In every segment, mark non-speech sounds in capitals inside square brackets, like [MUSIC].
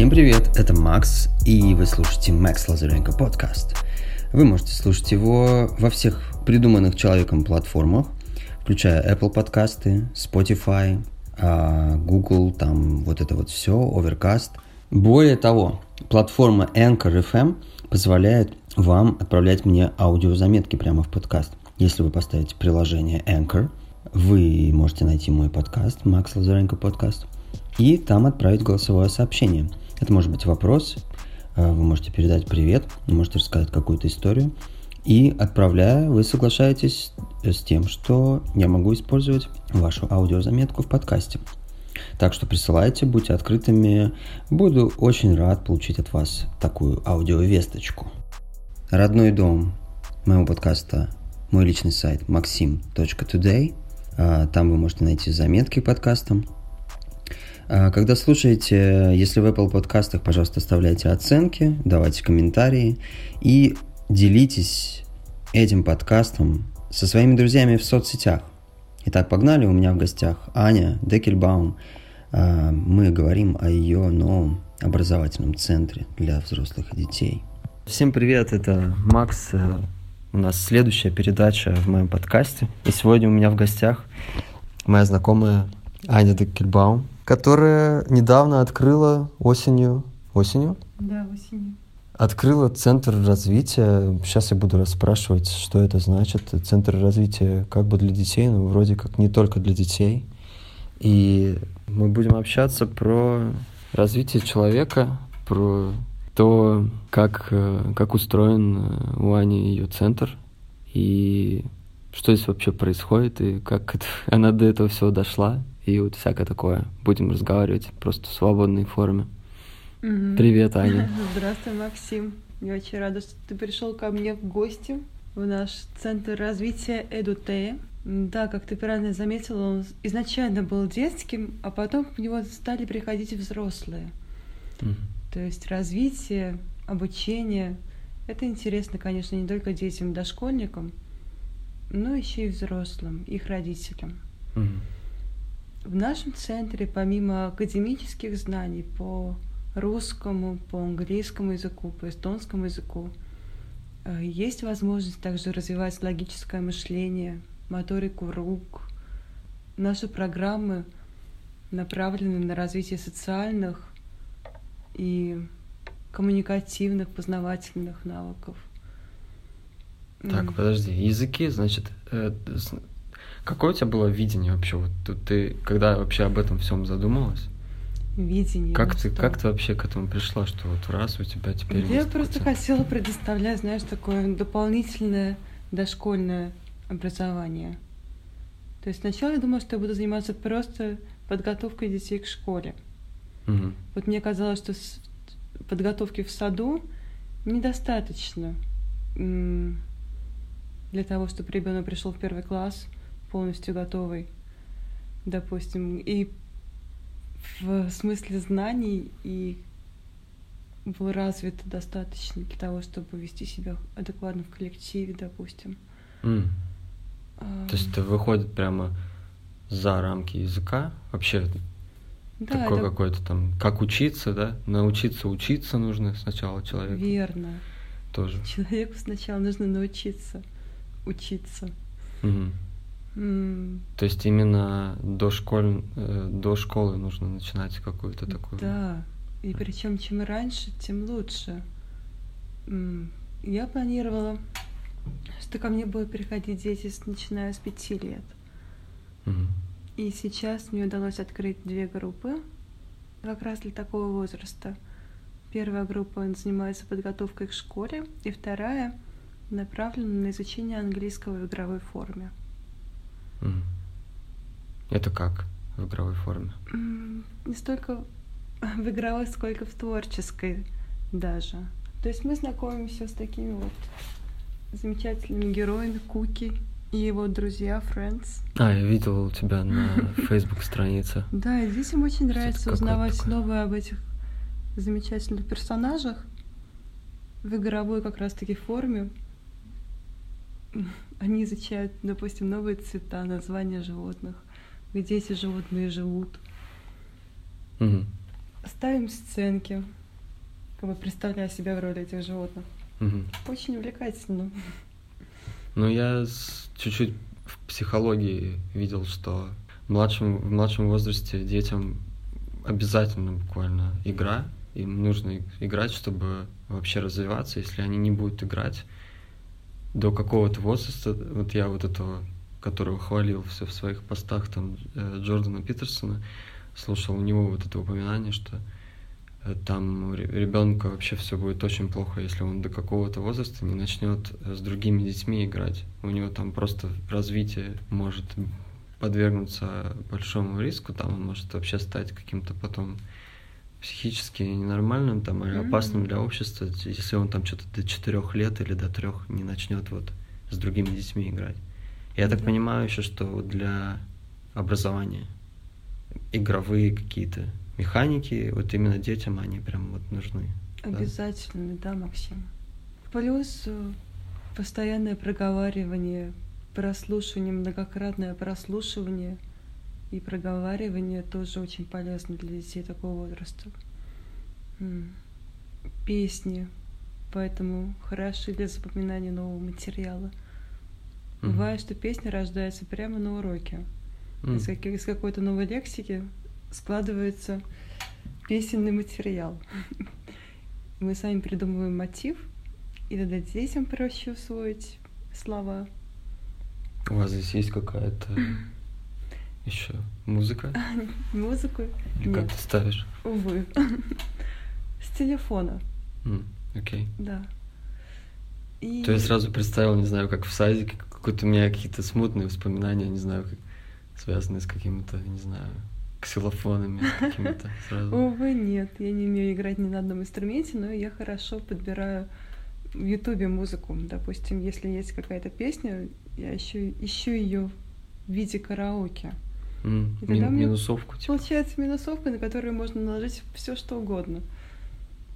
Всем привет, это Макс, и вы слушаете Макс Лазаренко подкаст. Вы можете слушать его во всех придуманных человеком платформах, включая Apple подкасты, Spotify, а, Google, там вот это вот все, Overcast. Более того, платформа Anchor FM позволяет вам отправлять мне аудиозаметки прямо в подкаст. Если вы поставите приложение Anchor, вы можете найти мой подкаст, Макс Лазаренко подкаст, и там отправить голосовое сообщение. Это может быть вопрос, э, вы можете передать привет, можете рассказать какую-то историю. И отправляя, вы соглашаетесь с тем, что я могу использовать вашу аудиозаметку в подкасте. Так что присылайте, будьте открытыми. Буду очень рад получить от вас такую аудиовесточку. Родной дом моего подкаста, мой личный сайт maxim.today. А, там вы можете найти заметки к подкастам. А, когда слушаете, если в Apple подкастах, пожалуйста, оставляйте оценки, давайте комментарии и делитесь этим подкастом со своими друзьями в соцсетях. Итак, погнали, у меня в гостях Аня Декельбаум. А, мы говорим о ее новом образовательном центре для взрослых и детей. Всем привет, это Макс. У нас следующая передача в моем подкасте. И сегодня у меня в гостях моя знакомая Аня Декельбаум, которая недавно открыла осенью... Осенью? Да, осенью Открыла центр развития. Сейчас я буду расспрашивать, что это значит. Центр развития как бы для детей, но вроде как не только для детей. И мы будем общаться про развитие человека, про то, как, э, как устроен э, у Ани ее центр, и что здесь вообще происходит, и как это, [LAUGHS] она до этого всего дошла, и вот всякое такое. Будем разговаривать просто в свободной форме. Угу. Привет, Аня. [LAUGHS] Здравствуй, Максим. Я очень рада, что ты пришел ко мне в гости в наш центр развития Эдутея. Да, как ты правильно заметила, он изначально был детским, а потом к него стали приходить взрослые. Мгм. То есть развитие, обучение — это интересно, конечно, не только детям, дошкольникам, но еще и взрослым, их родителям. Мгм. В нашем центре, помимо академических знаний по русскому, по английскому языку, по эстонскому языку, э, есть возможность также развивать логическое мышление, моторику рук. Наши программы направлены на развитие социальных и коммуникативных, познавательных навыков. Так, подожди. Языки, значит, э, какое у тебя было видение вообще? Вот ты, когда вообще об этом всем задумалась? Видение. Как ну ты, что? как ты вообще к этому пришла, что вот раз у тебя теперь Я просто центр? хотела предоставлять, знаешь, такое дополнительное дошкольное образование. То есть сначала я думала, что я буду заниматься просто подготовкой детей к школе. Мгм. Вот мне казалось, что подготовки в саду недостаточно для того, чтобы ребенок пришел в первый класс полностью готовый, допустим, и в смысле знаний и был развит достаточно для того, чтобы вести себя адекватно в коллективе, допустим. М. А, То есть это выходит прямо за рамки языка? Вообще да, такое это какое-то там, как учиться, да? Научиться учиться нужно сначала человеку. верно. Тоже. Человеку сначала нужно научиться учиться. Мгм. М, То есть именно до, школь, э, до школы нужно начинать какую-то такую... Да, и причем чем раньше, тем лучше. Я планировала, что ко мне будут приходить дети, начиная с пяти лет. Мгм. И сейчас мне удалось открыть две группы как раз для такого возраста. Первая группа занимается подготовкой к школе, и вторая направлена на изучение английского в игровой форме. Это как в игровой форме? Не столько в игровой, сколько в творческой даже. То есть мы знакомимся с такими вот замечательными героями Куки и его друзья Friends. А, я видел у тебя на [LAUGHS] Facebook странице. Да, и детям очень это нравится узнавать новое об этих замечательных персонажах в игровой как раз-таки форме. [LAUGHS] Они изучают, допустим, новые цвета, названия животных, где эти животные живут. Мгм. ставим сценки, как бы представляя себя в роли этих животных. Мгм. Очень увлекательно. Ну, я чуть-чуть в психологии видел, что в младшем, в младшем возрасте детям обязательно буквально игра. Им нужно играть, чтобы вообще развиваться. Если они не будут играть до какого-то возраста, вот я вот этого, которого хвалил все в своих постах, там, э, Джордана Питерсона, слушал у него вот это упоминание, что э, там у ребенка вообще все будет очень плохо, если он до какого-то возраста не начнет э, с другими детьми играть. У него там просто развитие может подвергнуться большому риску, там он может вообще стать каким-то потом психически ненормальным там или опасным Мгм. для общества, если он там что-то до четырех лет или до трех не начнет вот с другими детьми играть. Я так Да. понимаю еще, что вот для образования игровые какие-то механики, вот именно детям они прям вот нужны. да. Обязательно, да, Максим. Плюс э, постоянное проговаривание, прослушивание, многократное прослушивание и проговаривание тоже очень полезно для детей такого возраста. Песни, поэтому хороши для запоминания нового материала. Мгм. Бывает, что песня рождается прямо на уроке. М. Из, каких- из какой-то новой лексики складывается песенный материал. [LAUGHS] Мы сами придумываем мотив, и тогда детям проще усвоить слова. У вас здесь есть какая-то [LAUGHS] еще музыка? [LAUGHS] Музыку Или как ты ставишь? увы. [LAUGHS] С телефона, Окей. да. И То я сразу представил, не знаю, как в садике, какой-то у меня какие-то смутные воспоминания, не знаю, как связанные с какими-то, не знаю, ксилофонами, какими-то [LAUGHS] сразу. Увы, нет, я не умею играть ни на одном инструменте, но я хорошо подбираю в Ютубе музыку. Допустим, если есть какая-то песня, я ищу, ищу ее в виде караоке. И тогда мин- Минусовку, типа. Получается минусовка, на которую можно наложить все что угодно.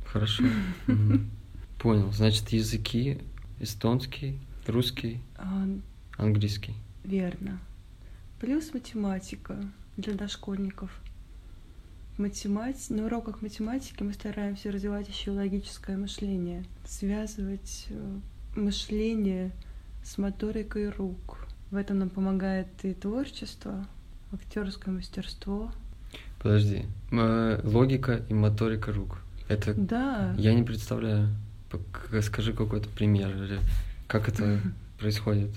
Хорошо. [LAUGHS] Понял. Значит, языки эстонский, русский, А, английский. верно. Плюс математика для дошкольников. Математи... На уроках математики мы стараемся развивать еще логическое мышление, связывать э, мышление с моторикой рук. В этом нам помогает и творчество, актерское мастерство. Подожди. М, Логика и моторика рук. Это Да, я не представляю. Скажи какой-то пример или как это [LAUGHS] происходит.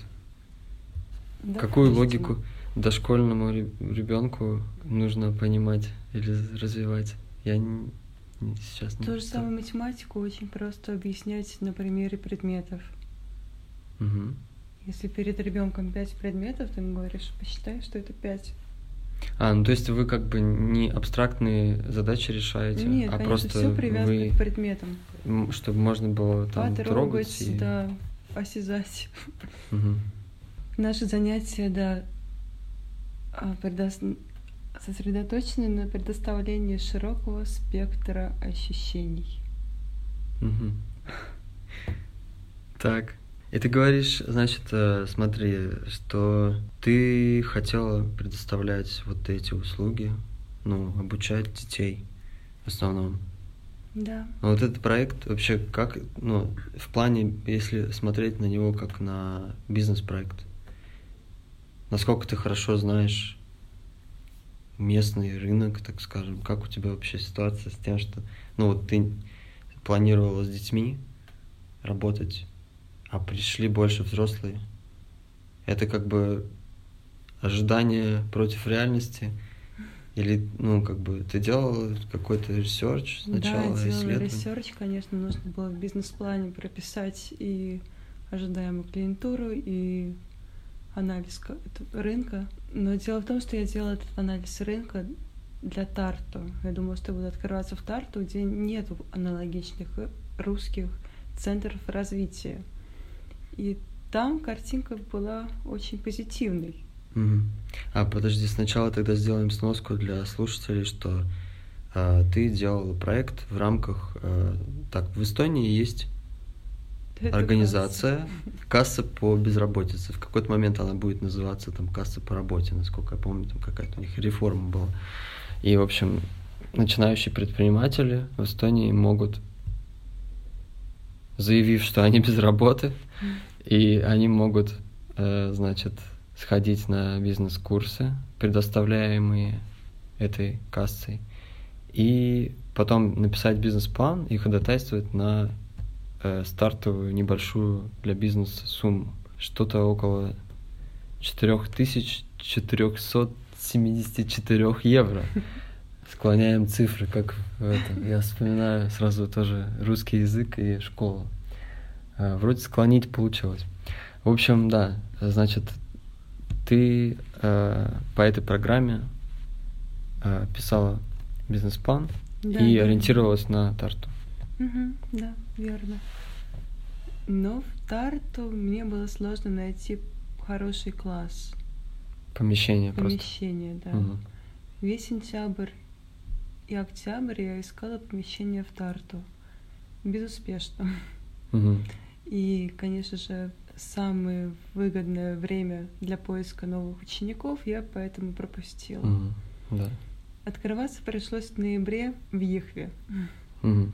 Какую допустим, логику дошкольному ребенку нужно понимать или развивать? Я не, не- сейчас не То же самое математику очень просто объяснять на примере предметов. Мгм. Если перед ребенком пять предметов, ты ему говоришь, посчитай, что это пять. А, ну то есть вы как бы не абстрактные задачи решаете, Нет, а конечно, просто все привязано вы, к предметам. чтобы можно было там трогать Потрогать, и... да, осязать. Мгм. Наши занятия, да, а, предос- сосредоточены на предоставлении широкого спектра ощущений. Мгм. Так. И ты говоришь, значит, э, смотри, что ты хотела предоставлять вот эти услуги, ну, обучать детей в основном. Да. А вот этот проект вообще как, ну, в плане, если смотреть на него как на бизнес-проект, насколько ты хорошо знаешь местный рынок, так скажем, как у тебя вообще ситуация с тем, что, ну, вот ты планировала с детьми работать, а пришли больше взрослые. Это как бы ожидание против реальности, или, ну, как бы, ты делала какой-то research сначала, да, делала research, конечно, нужно было в бизнес-плане прописать и ожидаемую клиентуру, и анализ рынка. Но дело в том, что я делала этот анализ рынка для Тарту. Я думала, что я буду открываться в Тарту, где нет аналогичных э, русских центров развития. И там картинка была очень позитивной. Мгм. А, подожди, сначала тогда сделаем сноску для слушателей, что а, ты делала проект в рамках... а, так, в Эстонии есть Это организация касса по безработице. В какой-то момент она будет называться там касса по работе, насколько я помню, там какая-то у них реформа была. И, в общем, начинающие предприниматели в Эстонии могут, заявив, что они без работы, и они могут, э, значит, сходить на бизнес-курсы, предоставляемые этой кассой, и потом написать бизнес-план и ходатайствовать на э, стартовую небольшую для бизнеса сумму. Что-то около 4474 евро. Склоняем цифры, как в этом. Я вспоминаю сразу тоже русский язык и школу. А, вроде склонить получилось. В общем, да, значит, ты э, по этой программе э, писала бизнес-план Да, и да. ориентировалась на Тарту. Мгм, да, верно. Но в Тарту мне было сложно найти хороший класс, Помещение просто. помещение, да. Мгм. Весь сентябрь и октябрь я искала помещение в Тарту. Безуспешно. Мгм. И, конечно же, самое выгодное время для поиска новых учеников я поэтому пропустила. Мгм. Да. Открываться пришлось в ноябре в Ехве. Мгм.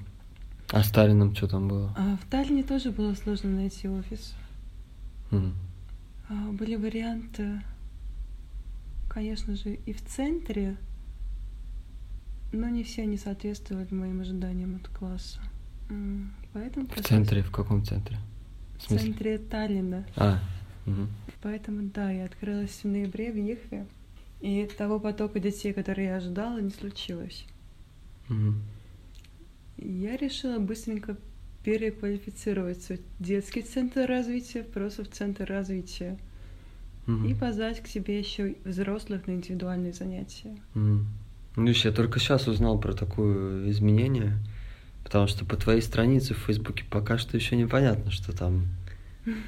А с Таллином что там было? А в Таллине тоже было сложно найти офис. Мгм. А, Были варианты, конечно же, и в центре, но не все они соответствовали моим ожиданиям от класса. Поэтому В центре? В каком центре? В В центре Таллина. А, мгм. Поэтому, да, я открылась в ноябре в Ехве. И того потока детей, который я ожидала, не случилось. И я решила быстренько переквалифицироваться в детский центр развития просто в центр развития. Мгм. И позвать к себе еще взрослых на индивидуальные занятия. Мгм. Ну, я только сейчас узнал про такое изменение, потому что по твоей странице в Фейсбуке пока что еще непонятно, что там.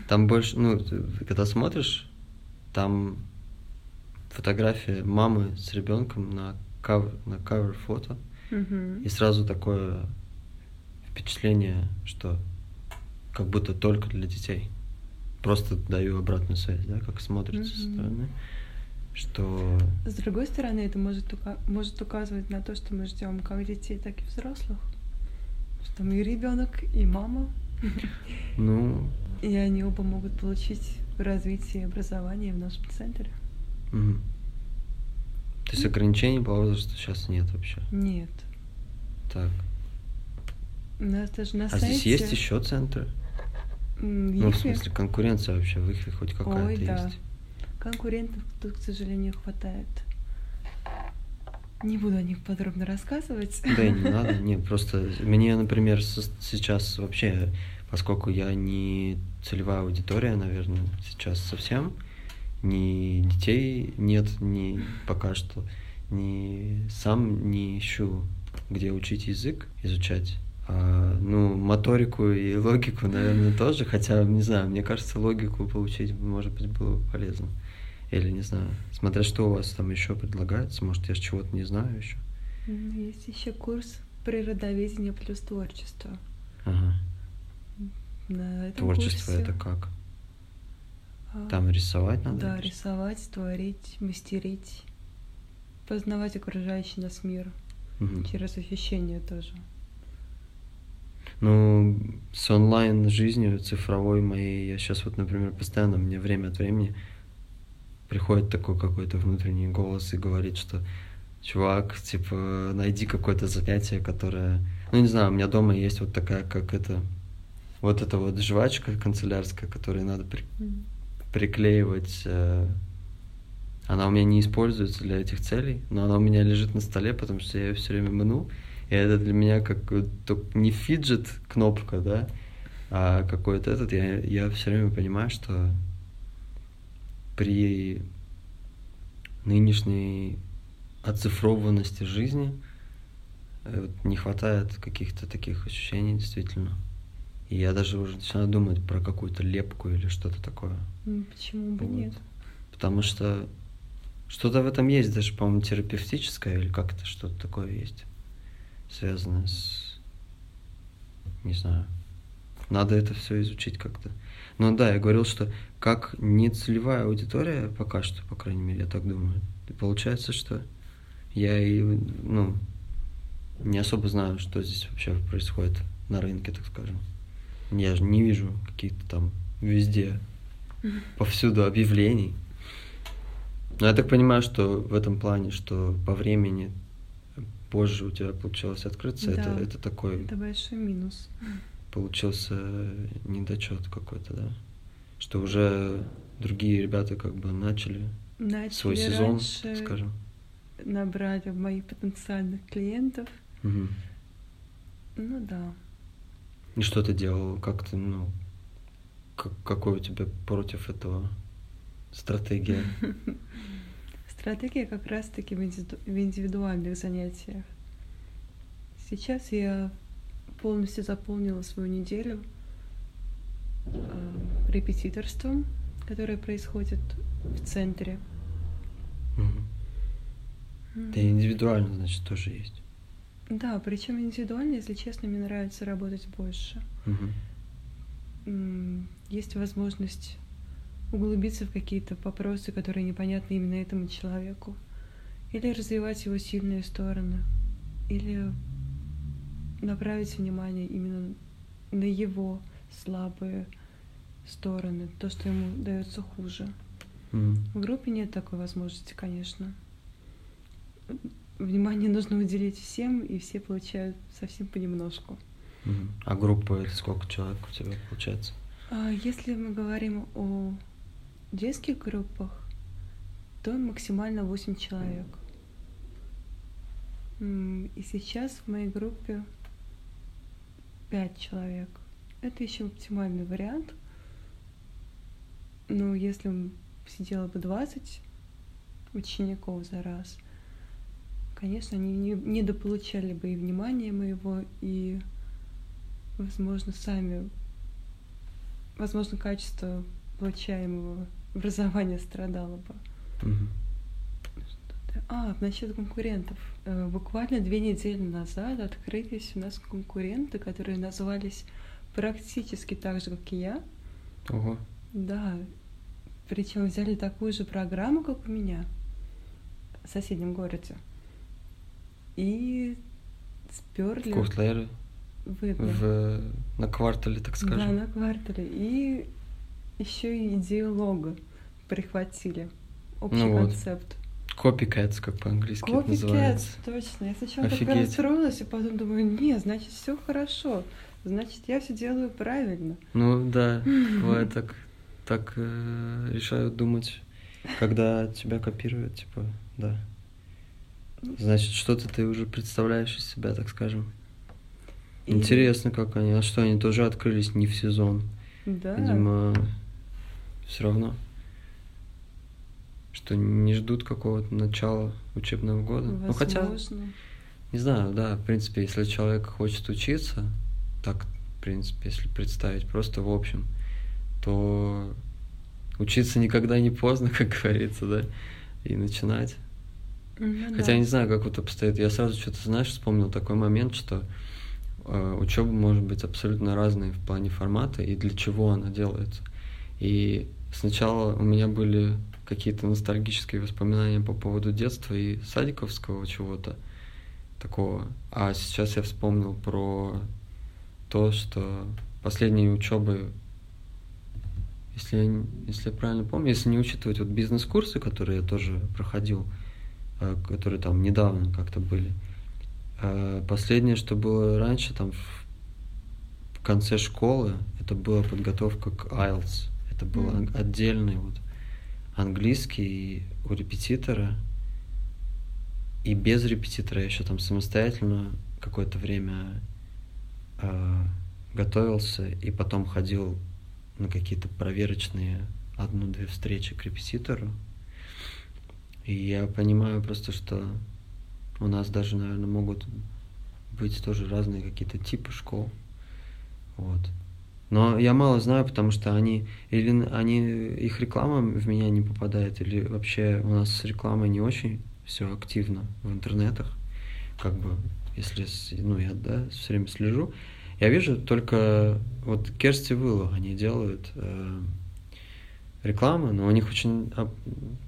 Там больше, ну, когда смотришь, там фотография мамы с ребенком на кавер, на кавер фото, Мгм. и сразу такое впечатление, что как будто только для детей. Просто даю обратную связь, да, как смотрится со Мгм. стороны, что С другой стороны, это может, ука- может указывать на то, что мы ждем как детей, так и взрослых. Мы и ребенок, и мама, ну, и они оба могут получить развитие и образование в нашем центре. Мгм. То есть ограничений по возрасту сейчас нет вообще. Нет. Так. У нас даже на А сайте... здесь есть еще центры? в Ну, в смысле, конкуренция вообще в их хоть какая-то Ой, да. есть. Конкурентов тут, к сожалению, хватает. Не буду о них подробно рассказывать. Да и не [LAUGHS] надо. Не, просто мне, например, сейчас вообще, поскольку я не целевая аудитория, наверное, сейчас совсем, ни детей нет, ни пока что, ни сам не ищу, где учить язык, изучать. А, ну, моторику и логику, наверное, тоже, хотя, не знаю, мне кажется, логику получить, может быть, было бы полезно. Или, не знаю, смотря что у вас там еще предлагается, может, я чего-то не знаю еще. Есть еще курс природоведения плюс творчество. Ага. На этом Творчество курсе, это как? а, Там рисовать надо? Да, или рисовать, творить, мастерить, познавать окружающий нас мир Мгм. через ощущения тоже. Ну, с онлайн жизнью цифровой моей, я сейчас вот, например, постоянно мне время от времени приходит такой какой-то внутренний голос и говорит, что чувак, типа, найди какое-то занятие, которое... Ну, не знаю, у меня дома есть вот такая, как это... Вот эта вот жвачка канцелярская, которую надо при- М. приклеивать. э, Она у меня не используется для этих целей, но она у меня лежит на столе, потому что я ее все время мну. И это для меня как не фиджет кнопка, да, а какой-то этот. Я, я все время понимаю, что при нынешней оцифрованности жизни э, не хватает каких-то таких ощущений действительно. И я даже уже начинаю думать про какую-то лепку или что-то такое. Почему бы Вот. нет? Потому что что-то в этом есть, даже, по-моему, терапевтическое или как это что-то такое есть, связанное с, не знаю, надо это все изучить как-то. Но да, я говорил, что как не целевая аудитория пока что, по крайней мере, я так думаю. И получается, что я и, ну, не особо знаю, что здесь вообще происходит на рынке, так скажем. Я же не вижу каких-то там везде, повсюду объявлений. Но я так понимаю, что в этом плане, что по времени позже у тебя получилось открыться, это, Да. это такой Это большой минус. Получился недочет какой-то, да? Что уже другие ребята как бы начали Начали свой сезон, так скажем. набрать моих потенциальных клиентов. Мгм. Ну да. И что ты делал? Как ты, ну, как, какой у тебя против этого стратегия? [LAUGHS] Стратегия как раз-таки в индивидуальных занятиях. Сейчас я полностью заполнила свою неделю э, репетиторством, которое происходит в центре. Мгм. Да и индивидуально, значит, тоже есть. Да, причем индивидуально, если честно, мне нравится работать больше. М, Есть возможность углубиться в какие-то вопросы, которые непонятны именно этому человеку. Или развивать его сильные стороны. Или направить внимание именно на его слабые стороны, то, что ему дается хуже. Мгм. В группе нет такой возможности, конечно. Внимание нужно уделить всем, и все получают совсем понемножку. Мгм. А группа это сколько человек у тебя получается? А Если мы говорим о детских группах, то максимально 8 человек. И сейчас в моей группе 5 человек. Это еще оптимальный вариант. Но если сидело бы 20 учеников за раз, конечно, они не, недополучали бы и внимания моего, и, возможно, сами возможно, качество получаемого образования страдало бы. Мгм. А, насчет конкурентов. Э, Буквально две недели назад открылись у нас конкуренты, которые назывались практически так же, как и я. Ого. Да. Причем взяли такую же программу, как у меня в соседнем городе. И сперли Коутлеры выгоду. в, на квартале, так Да, скажем. на квартале. И еще и идею лога прихватили. Общий Ну вот. Copycats, как по-английски это называется. точно. Я сначала так Офигеть. расстроилась, и потом думаю, нет, значит, все хорошо. Значит, я все делаю правильно. Ну да, [LAUGHS] бывает так, так э, решают думать, когда тебя копируют, типа, да. Значит, что-то ты уже представляешь из себя, так скажем. И- Интересно, как они. А что, они тоже открылись не в сезон? Да. Видимо, все равно. Что не ждут какого-то начала учебного года. Ну хотя, Возможно. не знаю, да, в принципе, если человек хочет учиться, так, в принципе, если представить просто в общем, то учиться никогда не поздно, [LAUGHS] как говорится, да, и начинать. Ну Хотя да. я не знаю, как вот обстоит. Я сразу что-то, знаешь, вспомнил такой момент, что э, учеба может быть абсолютно разной в плане формата и для чего она делается. И сначала у меня были какие-то ностальгические воспоминания по поводу детства и садиковского чего-то такого. А сейчас я вспомнил про то, что последние учебы, если я, если я правильно помню, если не учитывать вот бизнес-курсы, которые я тоже проходил, э, которые там недавно как-то были. Э, Последнее, что было раньше, там в конце школы, это была подготовка к IELTS. Это был Мгм. ан- отдельный вот английский у репетитора. И без репетитора я еще там самостоятельно какое-то время э, готовился и потом ходил на какие-то проверочные одну-две встречи к репетитору. И я понимаю просто, что у нас даже, наверное, могут быть тоже разные какие-то типы школ. Вот. Но я мало знаю, потому что они или они их реклама в меня не попадает, или вообще у нас с рекламой не очень все активно в интернетах. Как бы, если ну, я да, все время слежу. Я вижу только вот Керсти Виллу они делают э, рекламу, но у них очень об-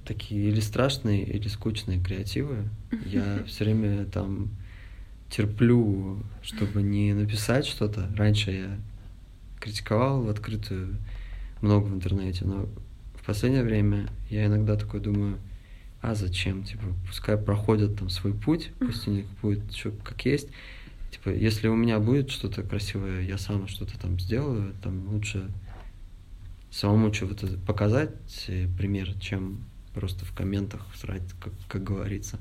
такие или страшные, или скучные креативы. Я [LAUGHS] все время там терплю, чтобы не написать что-то. Раньше я критиковал в открытую много в интернете, но в последнее время я иногда такой думаю, а зачем? Типа, пускай проходят там свой путь, [LAUGHS] пусть у них будет все как есть. Типа, если у меня будет что-то красивое, я сам что-то там сделаю, там лучше самому что-то показать, э, пример, чем просто в комментах срать, как, как говорится.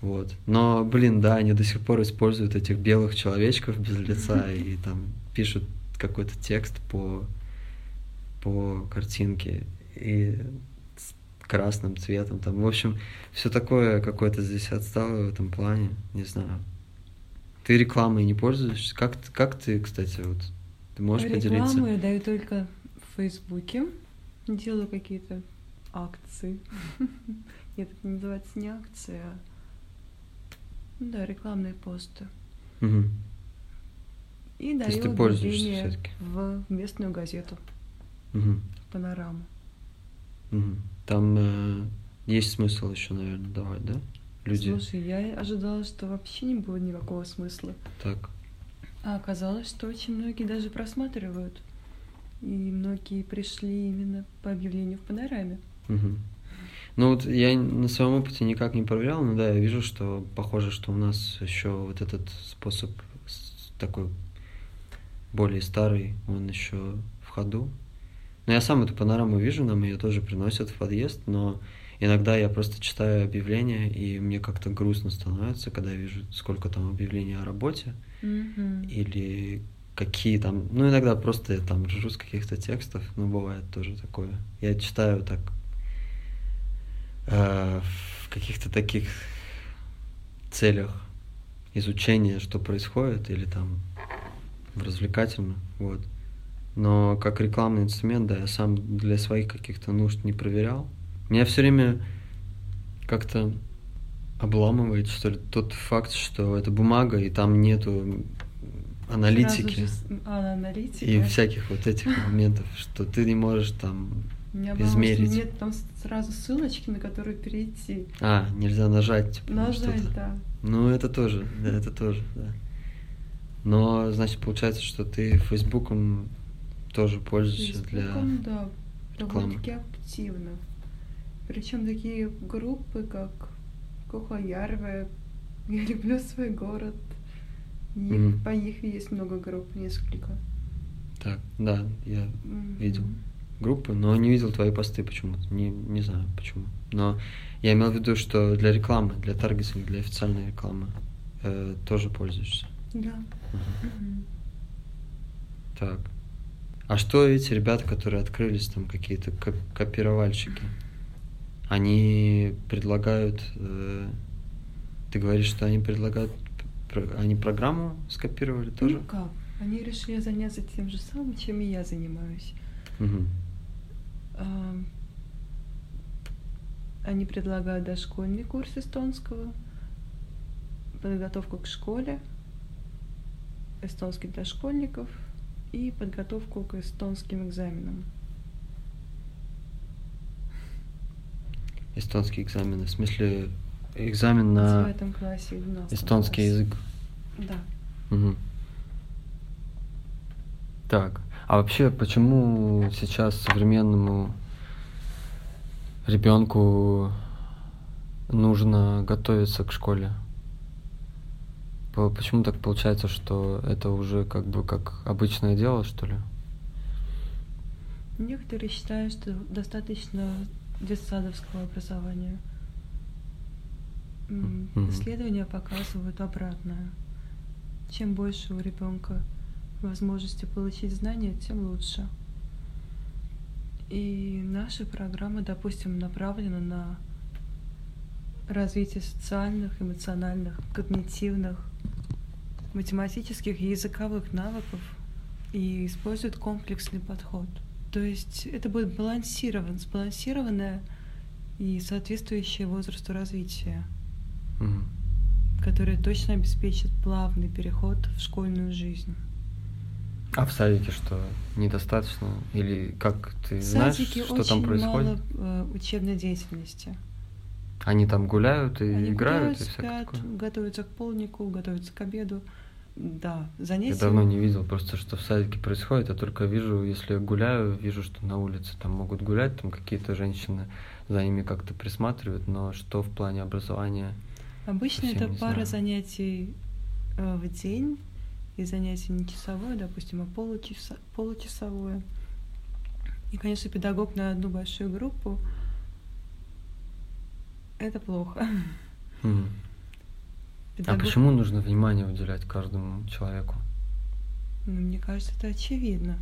Вот. Но, блин, да, они до сих пор используют этих белых человечков без лица [LAUGHS] и там пишут какой-то текст по, по картинке и с красным цветом. Там, в общем, все такое какое-то здесь отстало в этом плане. Не знаю. Ты рекламой не пользуешься? Как, как ты, кстати, вот ты можешь Рекламу поделиться? Рекламу я даю только в Фейсбуке. Делаю какие-то акции. [LAUGHS] Нет, это называется не акция, а ну да, рекламные посты. Угу. И даю ты пользуешься все-таки. в местную газету. Угу. Панораму. Угу. Там э, есть смысл еще, наверное, давать, да? Люди. Слушай, я ожидала, что вообще не будет никакого смысла. Так. А оказалось, что очень многие даже просматривают. И многие пришли именно по объявлению в панораме. Угу. Ну вот я на своем опыте никак не проверял, но да, я вижу, что похоже, что у нас еще вот этот способ такой более старый, он еще в ходу. Но я сам эту панораму вижу, нам ее тоже приносят в подъезд, но иногда я просто читаю объявления, и мне как-то грустно становится, когда я вижу, сколько там объявлений о работе, mm-hmm. или какие там, ну иногда просто я там ржу с каких-то текстов, ну бывает тоже такое. Я читаю так Э, в каких-то таких целях изучения, что происходит, или там в развлекательных, вот. Но как рекламный инструмент, да, я сам для своих каких-то нужд не проверял. Меня все время как-то обламывает, что ли, тот факт, что это бумага, и там нету аналитики. Же, а. И всяких вот этих моментов, что ты не можешь там меня измерить. Нет там сразу ссылочки, на которую перейти. А, нельзя нажать, типа, Нажать, да. Ну, это тоже, да, это тоже, да. Но, значит, получается, что ты Фейсбуком тоже пользуешься Фейсбуком, для да, рекламы. довольно-таки активно. Причем такие группы, как Кохоярве, [LAUGHS] Я люблю свой город. И Мгм. По их есть много групп, несколько. Так, да, я Мгм. видел группы, но не видел твои посты почему-то. Не, не знаю почему. Но я имел в виду, что для рекламы, для таргетинга, для официальной рекламы э, тоже пользуешься. Да. Мгм. Так. А что эти ребята, которые открылись, там какие-то ко- копировальщики, они предлагают, э, ты говоришь, что они предлагают, они программу скопировали тоже? Ну как? Они решили заняться тем же самым, чем и я занимаюсь. Мгм. Ам, Они предлагают дошкольный курс эстонского, подготовку к школе, эстонский для школьников и подготовку к эстонским экзаменам. Эстонские экзамены, в смысле экзамен В на девятом классе и в 12 эстонский классе. язык. Да. Мгм. Так, а вообще почему сейчас современному ребенку нужно готовиться к школе? По- Почему так получается, что это уже как бы как обычное дело, что ли? Некоторые считают, что достаточно детсадовского образования. Мгм. Исследования показывают обратное. Чем больше у ребенка возможности получить знания, тем лучше. И наша программа, допустим, направлена на развитие социальных, эмоциональных, когнитивных, математических и языковых навыков и использует комплексный подход. То есть это будет балансирован, сбалансированное и соответствующее возрасту развития, Мгм. которое точно обеспечит плавный переход в школьную жизнь. А в садике что, недостаточно? Или как ты В знаешь, садике что там происходит? мало э, учебной деятельности. Они там гуляют и Они играют, гуляют, и всякое спят, такое. готовятся к полнику, готовятся к обеду. Да, Я занятия. давно не видел просто, что в садике происходит. Я только вижу, если я гуляю, вижу, что на улице там могут гулять, там какие-то женщины за ними как-то присматривают, но что в плане образования? Обычно это пара знаю. занятий э, в день, и занятие не часовое, допустим, а получаса, получасовое. И, конечно, педагог на одну большую группу это плохо. Мгм. А Педагог- почему нужно внимание уделять каждому человеку? Ну, мне кажется, это очевидно.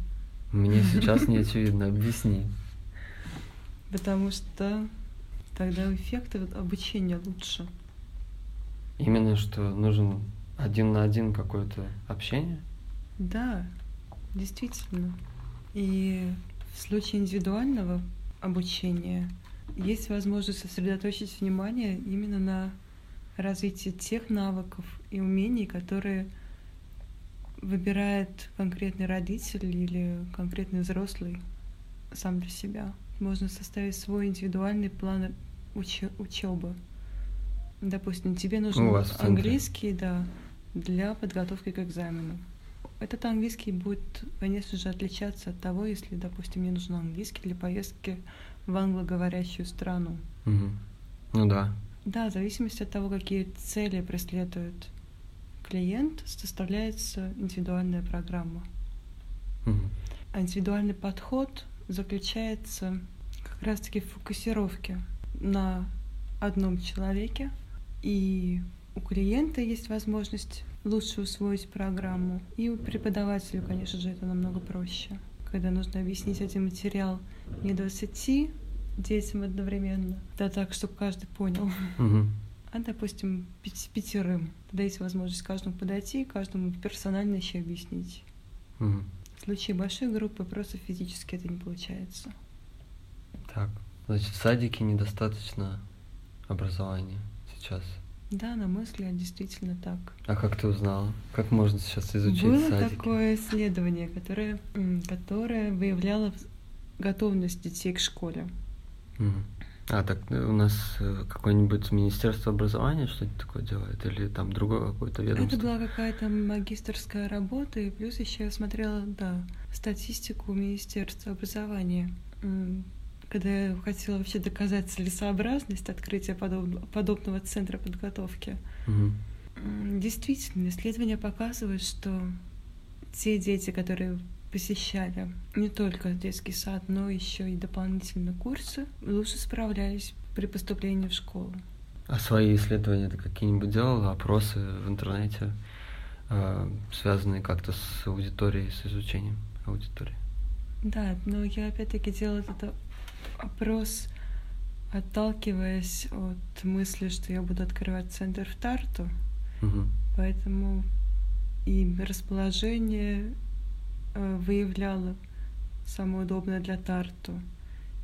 Мне [LAUGHS] сейчас не очевидно, объясни. Потому что тогда эффект от обучения лучше. Именно что нужен один на один какое-то общение? Да, действительно. И в случае индивидуального обучения есть возможность сосредоточить внимание именно на развитии тех навыков и умений, которые выбирает конкретный родитель или конкретный взрослый сам для себя. Можно составить свой индивидуальный план учебы. Допустим, тебе нужен английский, да, для подготовки к экзамену. Этот английский будет, конечно же, отличаться от того, если, допустим, мне нужен английский для поездки в англоговорящую страну. Мгм. Ну да. Да, в зависимости от того, какие цели преследует клиент, составляется индивидуальная программа. Мгм. А индивидуальный подход заключается как раз-таки в фокусировке на одном человеке, и у клиента есть возможность лучше усвоить программу, и у преподавателя, конечно же, это намного проще, когда нужно объяснить один материал не 20 детям одновременно, да так, чтобы каждый понял, а, допустим, пяти- пятерым. Тогда есть возможность каждому подойти, каждому персонально еще объяснить. Мгм. В случае большой группы просто физически это не получается. Так, значит, в садике недостаточно образования сейчас. Да, на мой взгляд, действительно так. А как ты узнала? Как можно сейчас изучить Было садики? такое исследование, которое, которое выявляло готовность детей к школе. А, так э, у нас э, какое-нибудь Министерство образования что-нибудь такое делает? Или там другое какое-то ведомство? Это была какая-то магистрская работа, и плюс еще я смотрела, да, статистику Министерства образования. Когда я хотела вообще доказать целесообразность открытия подоб- подобного центра подготовки. М, Действительно, исследования показывают, что те дети, которые посещали не только детский сад, но еще и дополнительные курсы, лучше справлялись при поступлении в школу. А свои исследования ты какие-нибудь делала? Опросы в интернете, э, связанные как-то с аудиторией, с изучением аудитории? Да, но я опять-таки делала этот опрос, отталкиваясь от мысли, что я буду открывать центр в Тарту, Мгм. поэтому и расположение э, выявляло самое удобное для Тарту,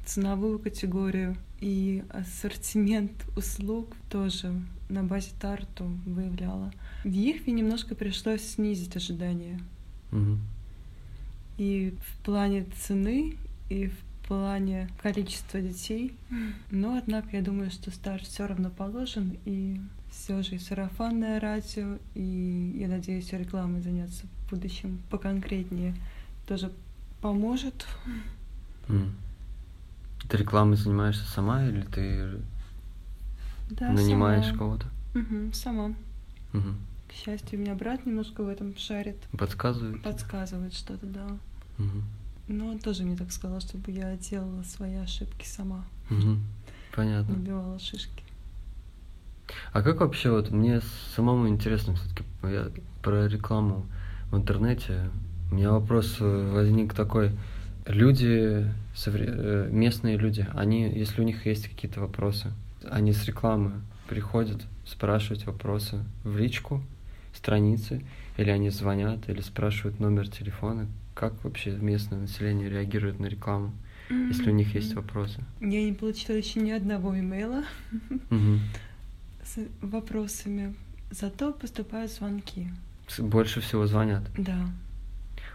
ценовую категорию и ассортимент услуг тоже на базе Тарту выявляла. В Ихве немножко пришлось снизить ожидания. Мгм. и в плане цены, и в плане количества детей. Но, однако, я думаю, что старт все равно положен, и все же и сарафанное радио, и, я надеюсь, рекламой заняться в будущем поконкретнее тоже поможет. М. Ты рекламой занимаешься сама или ты Да, нанимаешь сама. кого-то? Мгм, сама. Мгм. К счастью, у меня брат немножко в этом шарит, Подсказывает? подсказывает что-то, да. Мгм. Но он тоже мне так сказал, чтобы я делала свои ошибки сама, Мгм. Понятно. набивала шишки. А как вообще вот мне самому интересно все-таки про рекламу в интернете. У меня вопрос возник такой: люди, э, местные люди, они, если у них есть какие-то вопросы, они с рекламы приходят спрашивать вопросы в личку страницы, или они звонят, или спрашивают номер телефона. Как вообще местное население реагирует на рекламу, если у них есть вопросы? Я не получила еще ни одного имейла Мгм. [LAUGHS] с вопросами, зато поступают звонки. Больше всего звонят. Да.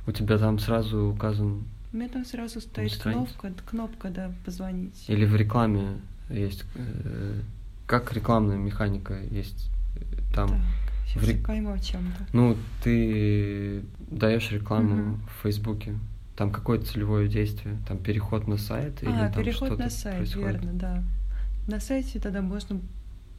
У тебя там сразу указан У меня там сразу стоит странице? кнопка, кнопка, да, позвонить. или в рекламе есть э, как рекламная механика есть там? Так, в сейчас ре- я пойму о чем-то. Ну, ты даешь рекламу Мгм. в Фейсбуке, там какое-то целевое действие, там переход на сайт или А, там переход что-то на сайт, происходит? верно, да. На сайте тогда можно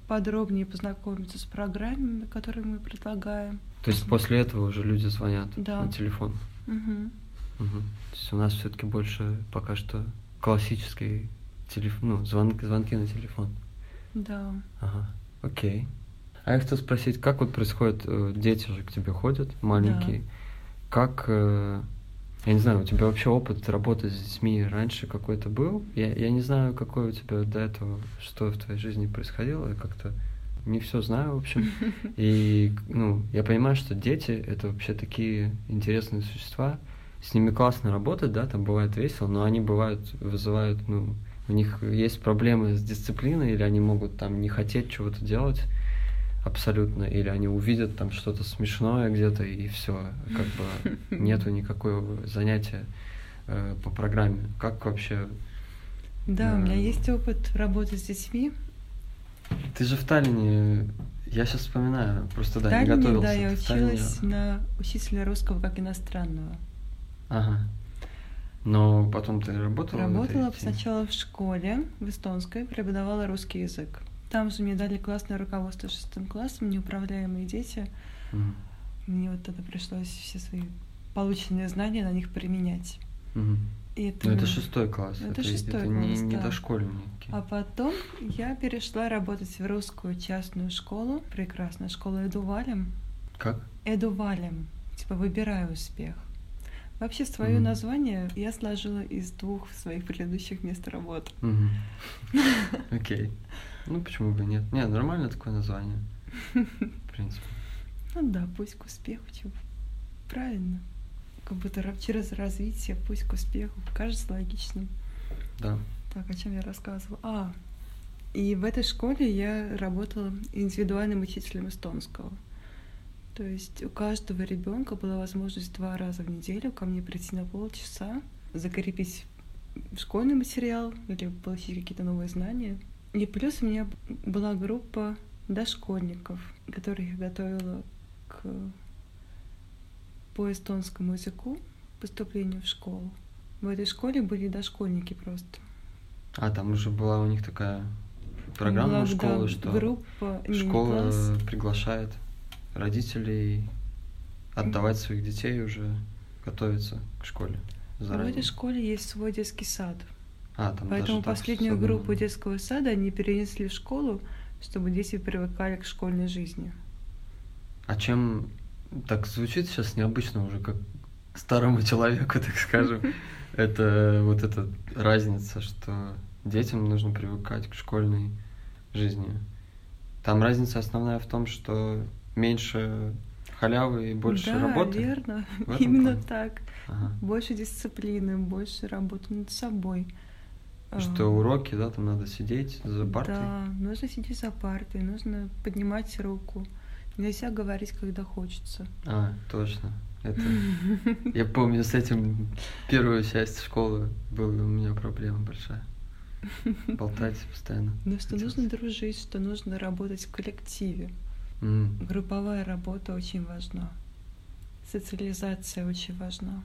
подробнее познакомиться с программами, которые мы предлагаем. То есть после этого уже люди звонят Да. на телефон. Мгм. Мгм. То есть у нас все-таки больше пока что классический телефон, ну, звонки, звонки на телефон. Да. Ага, окей. А я хотел спросить, как вот происходит, э, дети же к тебе ходят, маленькие, как, э, я не знаю, у тебя вообще опыт работы с детьми раньше какой-то был? Я, я не знаю, какой у тебя до этого, что в твоей жизни происходило, я как-то не все знаю, в общем. [LAUGHS] И, ну, я понимаю, что дети — это вообще такие интересные существа, с ними классно работать, да, там бывает весело, но они бывают, вызывают, ну, у них есть проблемы с дисциплиной, или они могут там не хотеть чего-то делать абсолютно, или они увидят там что-то смешное где-то, и все, как бы [LAUGHS] нету никакого занятия э, по программе. Как вообще... Да, у меня Эм. есть опыт работы с детьми. Ты же в Таллине, я сейчас вспоминаю, просто да, в не Таллине, готовился. да, я в Таллине- училась на учителя русского как иностранного. Ага. Но потом ты работала? Работала сначала в школе, в эстонской, преподавала русский язык. Там же мне дали классное руководство шестым классом, неуправляемые дети. Мгм. Мне вот тогда пришлось все свои полученные знания на них применять. Мгм. И это, Ну, это шестой класс. Это Это, шестой это не, класс, не да. дошкольники. А потом я перешла работать в русскую частную школу. Прекрасная школа Эдувалем. Как? Эдувалем. Типа выбираю успех. Вообще свое Мгм. название я сложила из двух своих предыдущих мест работы. [LAUGHS] Окей. Ну, почему бы и нет? Не, нормально такое название. В принципе. Ну да, пусть к успеху. чего. Правильно. Как будто через развитие пусть к успеху. Кажется логичным. Да. Так, о чем я рассказывала? А, и в этой школе я работала индивидуальным учителем эстонского. То есть у каждого ребенка была возможность два раза в неделю ко мне прийти на полчаса, закрепить школьный материал или получить какие-то новые знания. И плюс у меня была группа дошкольников, которых я готовила к по эстонскому языку, поступлению в школу. В этой школе были дошкольники просто. А, там уже была у них такая программа Была, да, школы, что группа, школа класс. приглашает родителей отдавать своих детей уже готовиться к школе В заранее. этой школе есть свой детский сад. А, там Поэтому даже так последнюю особенно. группу детского сада они перенесли в школу, чтобы дети привыкали к школьной жизни. А чем так звучит сейчас необычно уже, как старому человеку, [LAUGHS] так скажем, [LAUGHS] это вот эта разница, что детям нужно привыкать к школьной жизни. Там разница основная в том, что меньше халявы и больше да, работы. верно. Именно плане? так. Ага. Больше дисциплины, больше работы над собой. Что уроки, да, там надо сидеть за партой. Да, нужно сидеть за партой, нужно поднимать руку. Нельзя говорить, когда хочется. А, точно. Это... [LAUGHS] Я помню, с этим первую часть школы была у меня проблема большая. Болтать постоянно. Но что хотелось. нужно дружить, что нужно работать в коллективе. Групповая работа очень важна. Социализация очень важна.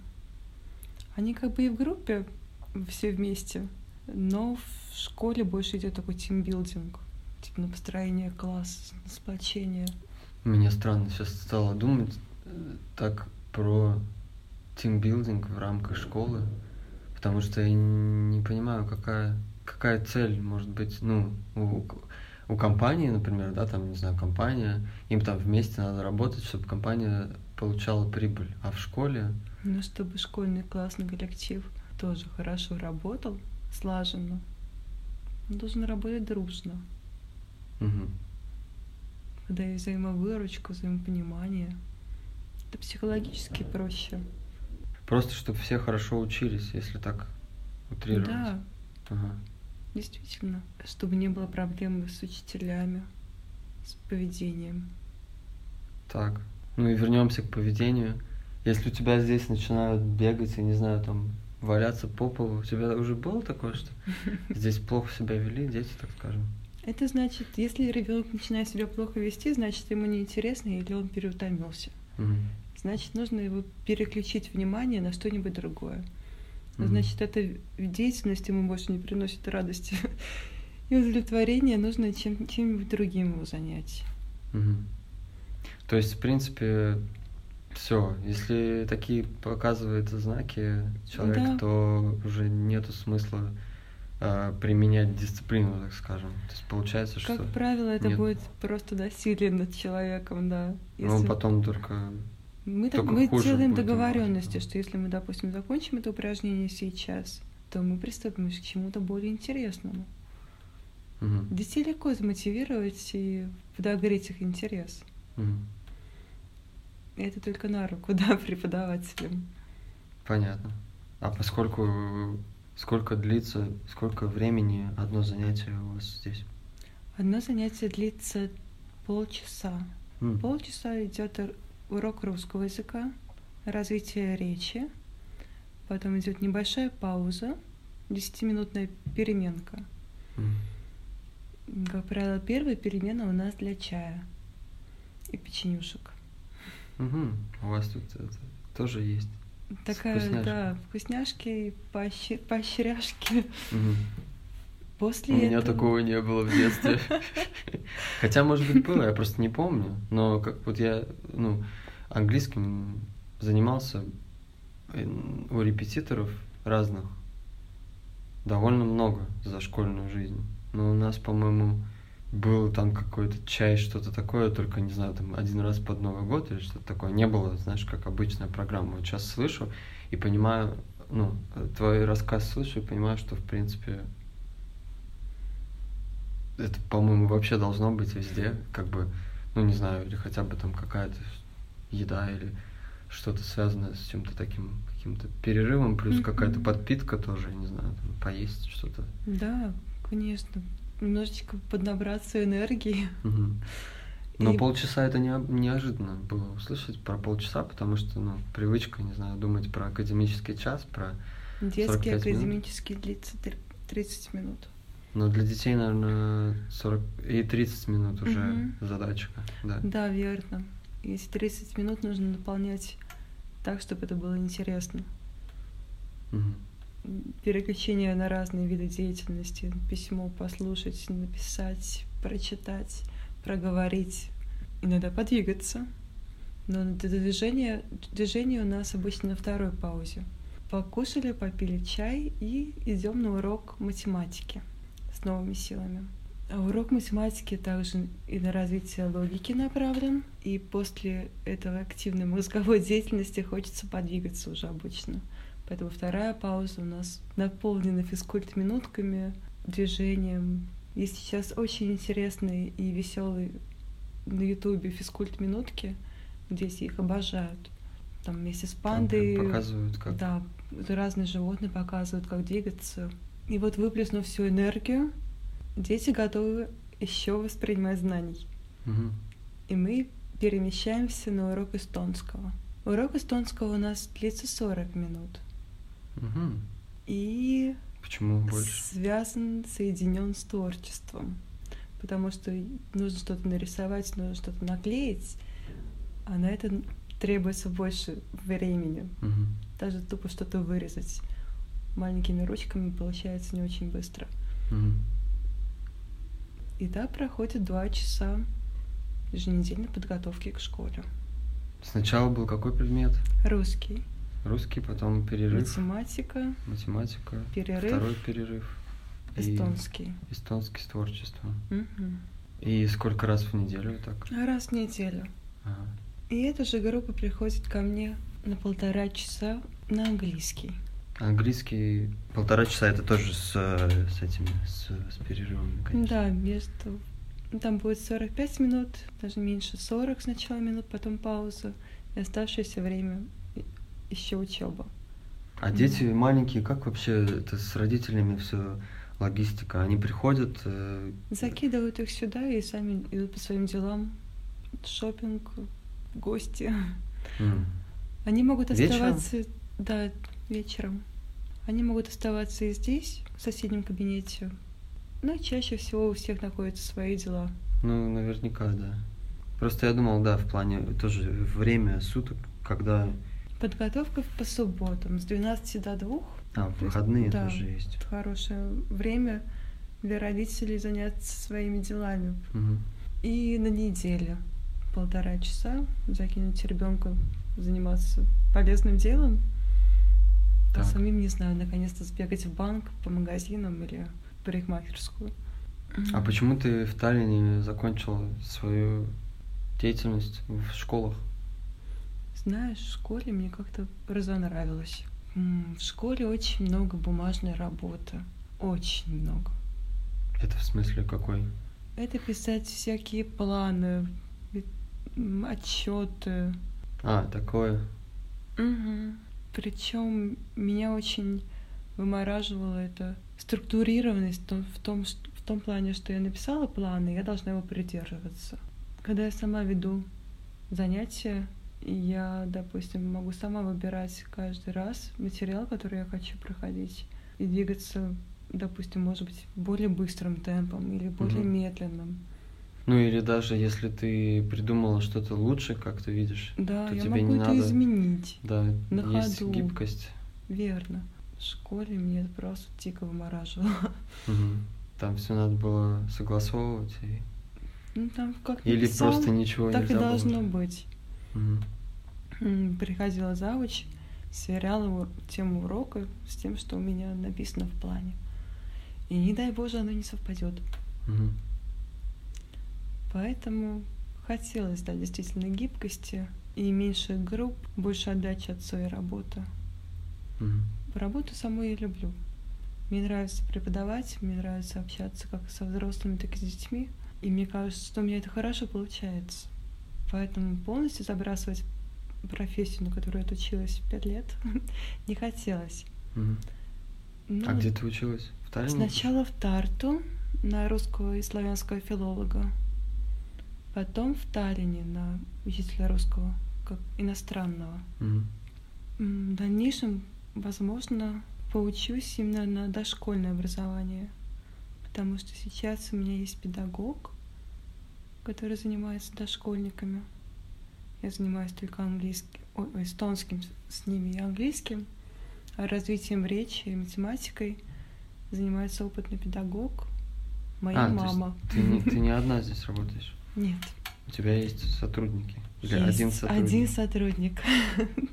Они как бы и в группе все вместе, но в школе больше идет такой тимбилдинг, типа на построение класса, на сплочение. Мне странно сейчас стало думать э, так про тимбилдинг в рамках школы, потому что я не понимаю, какая, какая цель может быть, ну, у, у компании, например, да, там, не знаю, компания, им там вместе надо работать, чтобы компания получала прибыль, а в школе Но чтобы школьный классный коллектив тоже хорошо работал, слаженно, он должен работать дружно, мгм, когда есть взаимовыручка, взаимопонимание. Это психологически проще. просто чтобы все хорошо учились, если так утрировать. Да, Ага. Действительно, чтобы не было проблем с учителями, с поведением. Так, ну и вернемся к поведению. Если у тебя здесь начинают бегать, я не знаю, там валяться по полу, у тебя уже было такое, что [LAUGHS] здесь плохо себя вели дети, так скажем? Это значит, если ребенок начинает себя плохо вести, значит ему неинтересно или он переутомился. Мгм. Значит, нужно его переключить внимание на что-нибудь другое. Мгм. Значит, эта деятельность ему больше не приносит радости [LAUGHS] и удовлетворения, нужно чем, чем-нибудь другим его занять. Мгм. То есть, в принципе, все, если такие показывают знаки человек, Да. то уже нету смысла а, применять дисциплину, так скажем. То есть получается, Как что правило, это нет. будет просто насилие над человеком, да. ну, он Если- потом только... Мы, так, только мы делаем договоренности, что если мы, допустим, закончим это упражнение сейчас, то мы приступим к чему-то более интересному. Мгм. Детей легко замотивировать и подогреть их интерес. Мгм. Это только на руку, [LAUGHS] да, преподавателям. Понятно. А поскольку сколько длится, сколько времени одно занятие у вас здесь? Одно занятие длится полчаса. М. Полчаса идет урок русского языка, развитие речи, потом идет небольшая пауза, десятиминутная переменка. М. Как правило, первая перемена у нас для чая и печенюшек. Мгм. У вас тут это тоже есть. Такая, вкусняшки. да, вкусняшки и поощи- поощряшки. Мгм. После У меня этого- такого не было в детстве. [LAUGHS] Хотя, может быть, было, я просто не помню. Но как вот я, ну, английским занимался э, у репетиторов разных довольно много за школьную жизнь. Но у нас, по-моему, был там какой-то чай, что-то такое, только, не знаю, там один раз под Новый год или что-то такое. Не было, знаешь, как обычная программа. Вот сейчас слышу и понимаю, ну, твой рассказ слышу и понимаю, что, в принципе, это, по-моему, вообще должно быть везде, как бы, ну, не знаю, или хотя бы там какая-то еда или что-то связанное с чем-то таким, каким-то перерывом, плюс Мгм. какая-то подпитка тоже, не знаю, там, поесть что-то. Да, конечно. Немножечко поднабраться энергии. Но И- полчаса это не, неожиданно было услышать про полчаса, потому что, ну, привычка, не знаю, думать про академический час, про... Детский 45 минут? академический длится тр- 30 минут. Но для детей, наверное, 40 и 30 минут уже Мгм. задачка, да. Да, верно. Если 30 минут нужно наполнять так, чтобы это было интересно. Мгм. Переключение на разные виды деятельности. Письмо послушать, написать, прочитать, проговорить. Иногда подвигаться. Но движение, движение у нас обычно на второй паузе. Покушали, попили чай и идем на урок математики с новыми силами. А урок математики также и на развитие логики направлен. И после этого активной мозговой деятельности хочется подвигаться уже обычно. Поэтому вторая пауза у нас наполнена физкульт-минутками, движением. Есть сейчас очень интересные и веселые на Ютубе физкульт-минутки, где все их обожают. Там вместе с Там пандой. прям показывают, как... Да, разные животные показывают, как двигаться. И вот выплеснув всю энергию, дети готовы еще воспринимать знаний. Мгм. И мы перемещаемся на урок эстонского. Урок эстонского у нас длится 40 минут. Мгм. И Почему больше? связан, соединен с творчеством. Потому что нужно что-то нарисовать, нужно что-то наклеить, а на это требуется больше времени. Мгм. Даже тупо что-то вырезать маленькими ручками получается не очень быстро. Мгм. И так проходит два часа еженедельной подготовки к школе. Сначала был какой предмет? Русский, Русский, потом перерыв, математика, математика, перерыв, второй перерыв. и эстонский. эстонский с творчеством. Мгм. И сколько раз в неделю так? Раз в неделю. Ага. И эта же группа приходит ко мне на полтора часа на английский. Английский полтора часа это тоже с, с этими, с, с перерывами, конечно. Да, между... ну, Там будет 45 минут, даже меньше 40 сначала минут, потом пауза. И оставшееся время еще учеба. А дети маленькие, как вообще это с родителями все логистика? Они приходят, э, Закидывают их сюда и сами идут по своим делам. Шопинг, гости. м, Они могут Вечером? оставаться, да, вечером. Они могут оставаться и здесь, в соседнем кабинете, Но чаще всего у всех находятся свои дела. Ну, наверняка, да. Просто я думал, да, в плане тоже время суток, когда... Подготовка по субботам с 12 до 2. А, в То есть, выходные да, тоже есть. Хорошее время для родителей заняться своими делами. Мгм. И на неделе полтора часа закинуть ребенка заниматься полезным делом. А Так. самим, не знаю, наконец-то сбегать в банк, по магазинам или в парикмахерскую. А почему ты в Таллине закончила свою деятельность в школах? Знаешь, в школе мне как-то разонравилось. М, В школе очень много бумажной работы. Очень много. Это в смысле какой? Это писать всякие планы, отчеты. А, такое. Причем меня очень вымораживала эта структурированность в том, в, том, в том плане, что я написала планы, я должна его придерживаться. Когда я сама веду занятия, я, допустим, могу сама выбирать каждый раз материал, который я хочу проходить, и двигаться, допустим, может быть, более быстрым темпом или более Мгм. медленным. Ну или даже если ты придумала что-то лучше, как ты видишь, Да, то я тебе могу не это надо. изменить. Да, на есть ходу. гибкость. Верно. В школе мне это просто дико вымораживало. Мгм. Там все надо было согласовывать. и- Ну, там как Или написал, просто ничего так и нельзя было? должно быть. М, Приходила завуч, сверяла ур- тему урока с тем, что у меня написано в плане. И не дай Боже, оно не совпадет. Мгм. Поэтому хотелось, да, действительно гибкости и меньше групп, больше отдачи от своей работы. Мгм. Работу саму я люблю. Мне нравится преподавать, мне нравится общаться как со взрослыми, так и с детьми. И мне кажется, что у меня это хорошо получается. Поэтому полностью забрасывать профессию, на которую я отучилась пять лет, [LAUGHS] не хотелось. Мгм. Ну, А где ты училась? В Таллине? Сначала в Тарту на русского и славянского филолога. Потом в Таллине на учителя русского, как иностранного. М, В дальнейшем, возможно, поучусь именно на дошкольное образование, потому что сейчас у меня есть педагог, который занимается дошкольниками. Я занимаюсь только английским, ой, эстонским с- ними и английским, а развитием речи и математикой занимается опытный педагог, моя А, мама. Ты не, ты не одна [LAUGHS] здесь работаешь. Нет. У тебя есть сотрудники. Или есть один сотрудник. один сотрудник.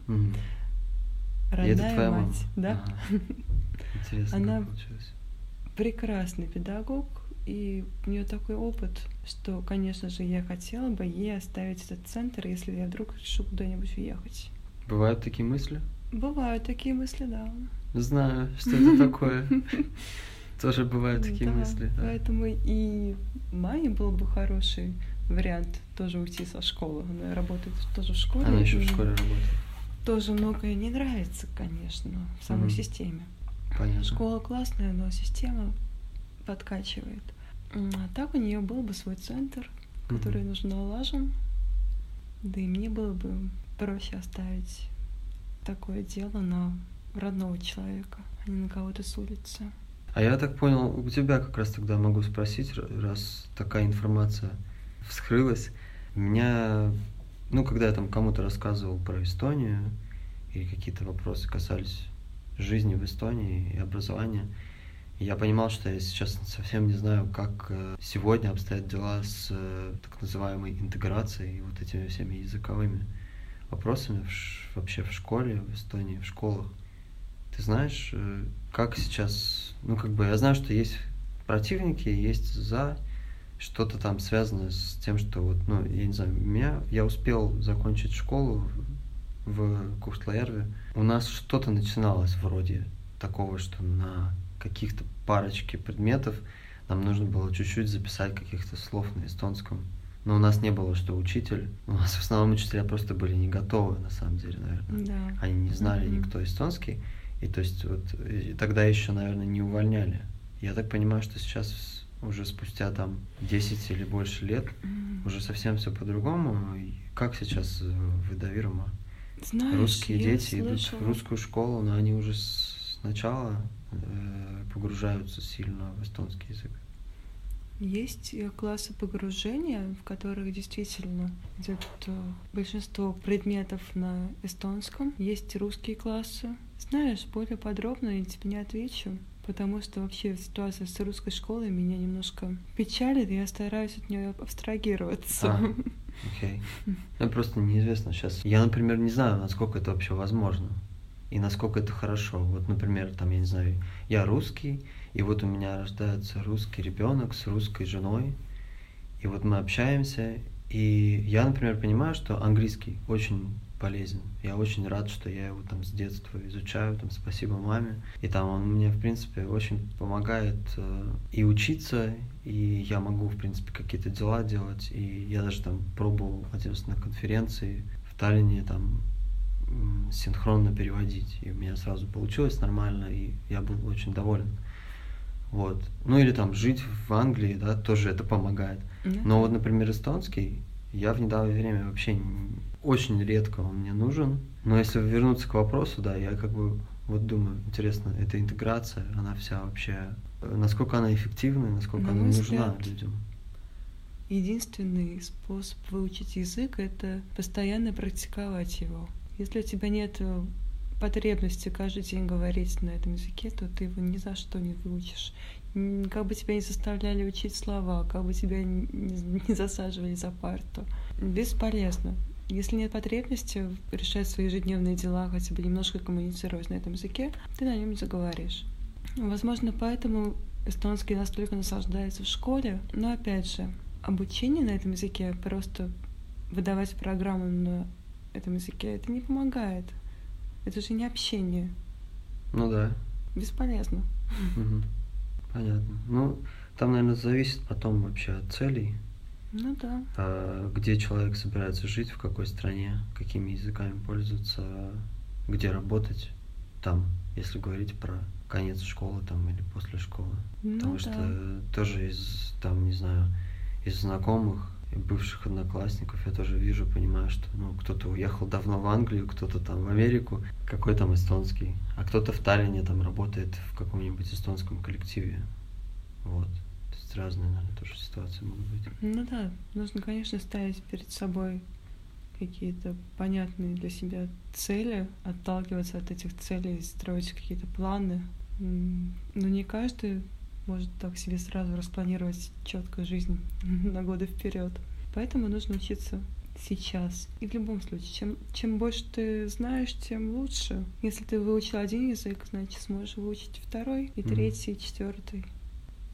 Мгм. [LAUGHS] И это Родная твоя мать, мама? да. Ага. Интересно, Она- прекрасный педагог, и у нее такой опыт, что, конечно же, я хотела бы ей оставить этот центр, если я вдруг решу куда-нибудь уехать. Бывают такие мысли? Бывают такие мысли, да. Знаю, что это [LAUGHS] такое. Тоже бывают такие мысли. Поэтому и маме был бы хороший вариант тоже уйти со школы. Она работает тоже в школе. Она еще в школе работает. Тоже многое не нравится, конечно, в самой системе. Понятно. Школа классная, но система подкачивает. А так у нее был бы свой центр, который нужно налажен. Да и мне было бы проще оставить такое дело на родного человека, а не на кого-то с улицы. А я так понял, у тебя как раз тогда могу спросить, раз такая информация вскрылась. Меня, ну, когда я там кому-то рассказывал про Эстонию, или какие-то вопросы касались жизни в Эстонии и образования, я понимал, что я сейчас совсем не знаю, как э, сегодня обстоят дела с э, так называемой интеграцией и вот этими всеми языковыми вопросами в вообще в школе, в Эстонии, в школах. Ты знаешь, э, как сейчас, ну как бы я знаю, что есть противники, есть за, что-то там связано с тем, что вот, ну, я не знаю, меня, я успел закончить школу в Кухтлаерве. У нас что-то начиналось вроде такого, что на каких-то парочке предметов нам нужно было чуть-чуть записать каких-то слов на эстонском. Но у нас не было, что учитель. У нас в основном учителя просто были не готовы, на самом деле, наверное Да. они не знали Мгм. никто эстонский, и то есть вот и тогда еще, наверное, не увольняли. Я так понимаю, что сейчас уже спустя там 10 или больше лет М. уже совсем все по-другому. Как сейчас э, в Эдавирума? Знаешь, Русские дети идут в слышала- русскую школу, но они уже сначала погружаются сильно в эстонский язык. Есть э, классы погружения, в которых действительно идет э, большинство предметов на эстонском. Есть русские классы. Знаешь, более подробно я тебе не отвечу, потому что вообще ситуация с русской школой меня немножко печалит, и я стараюсь от нее абстрагироваться. А, [LAUGHS] окей. Ну, просто неизвестно сейчас. Я, например, не знаю, насколько это вообще возможно и насколько это хорошо. Вот, например, там, я не знаю, я русский, и вот у меня рождается русский ребенок с русской женой, и вот мы общаемся, и я, например, понимаю, что английский очень полезен. Я очень рад, что я его там с детства изучаю, там спасибо маме. И там он мне, в принципе, очень помогает э, и учиться, и я могу, в принципе, какие-то дела делать. И я даже там пробовал раз на конференции в Таллине там синхронно переводить. И у меня сразу получилось нормально, и я был очень доволен. Вот. Ну или там жить в Англии, да, тоже это помогает. Но вот, например, эстонский, я в недавнее время вообще очень редко он мне нужен. Но если вернуться к вопросу, да, я как бы вот думаю, интересно, эта интеграция, она вся вообще, насколько она эффективна, насколько На она нужна взгляд, людям. Единственный способ выучить язык — это постоянно практиковать его. Если у тебя нет э, потребности каждый день говорить на этом языке, то ты его ни за что не выучишь. Как бы тебя не заставляли учить слова, как бы тебя [LAUGHS] не засаживали за парту. Бесполезно. Если нет потребности решать свои ежедневные дела, хотя бы немножко коммуницировать на этом языке, ты на нем не заговоришь. Возможно, поэтому эстонский настолько наслаждается в школе, но опять же, обучение на этом языке, просто выдавать программу на этом языке, это не помогает. Это же не общение. Ну да. Бесполезно. Мгм. Понятно. Ну, там, наверное, зависит потом вообще от целей, Ну да. а, где человек собирается жить, в какой стране, какими языками пользоваться, где работать там, если говорить про конец школы там или после школы. Ну Потому да. что тоже из, там, не знаю, из знакомых бывших одноклассников я тоже вижу, понимаю, что ну, кто-то уехал давно в Англию, кто-то там в Америку, какой там эстонский, а кто-то в Таллине там работает в каком-нибудь эстонском коллективе. Вот. То есть разные, наверное, тоже ситуации могут быть. Ну да, нужно, конечно, ставить перед собой какие-то понятные для себя цели, отталкиваться от этих целей, строить какие-то планы. Но не каждый может так себе сразу распланировать четкую жизнь [LAUGHS] на годы вперед. Поэтому нужно учиться сейчас. И в любом случае, чем, чем больше ты знаешь, тем лучше. Если ты выучил один язык, значит сможешь выучить второй, и третий, и четвертый.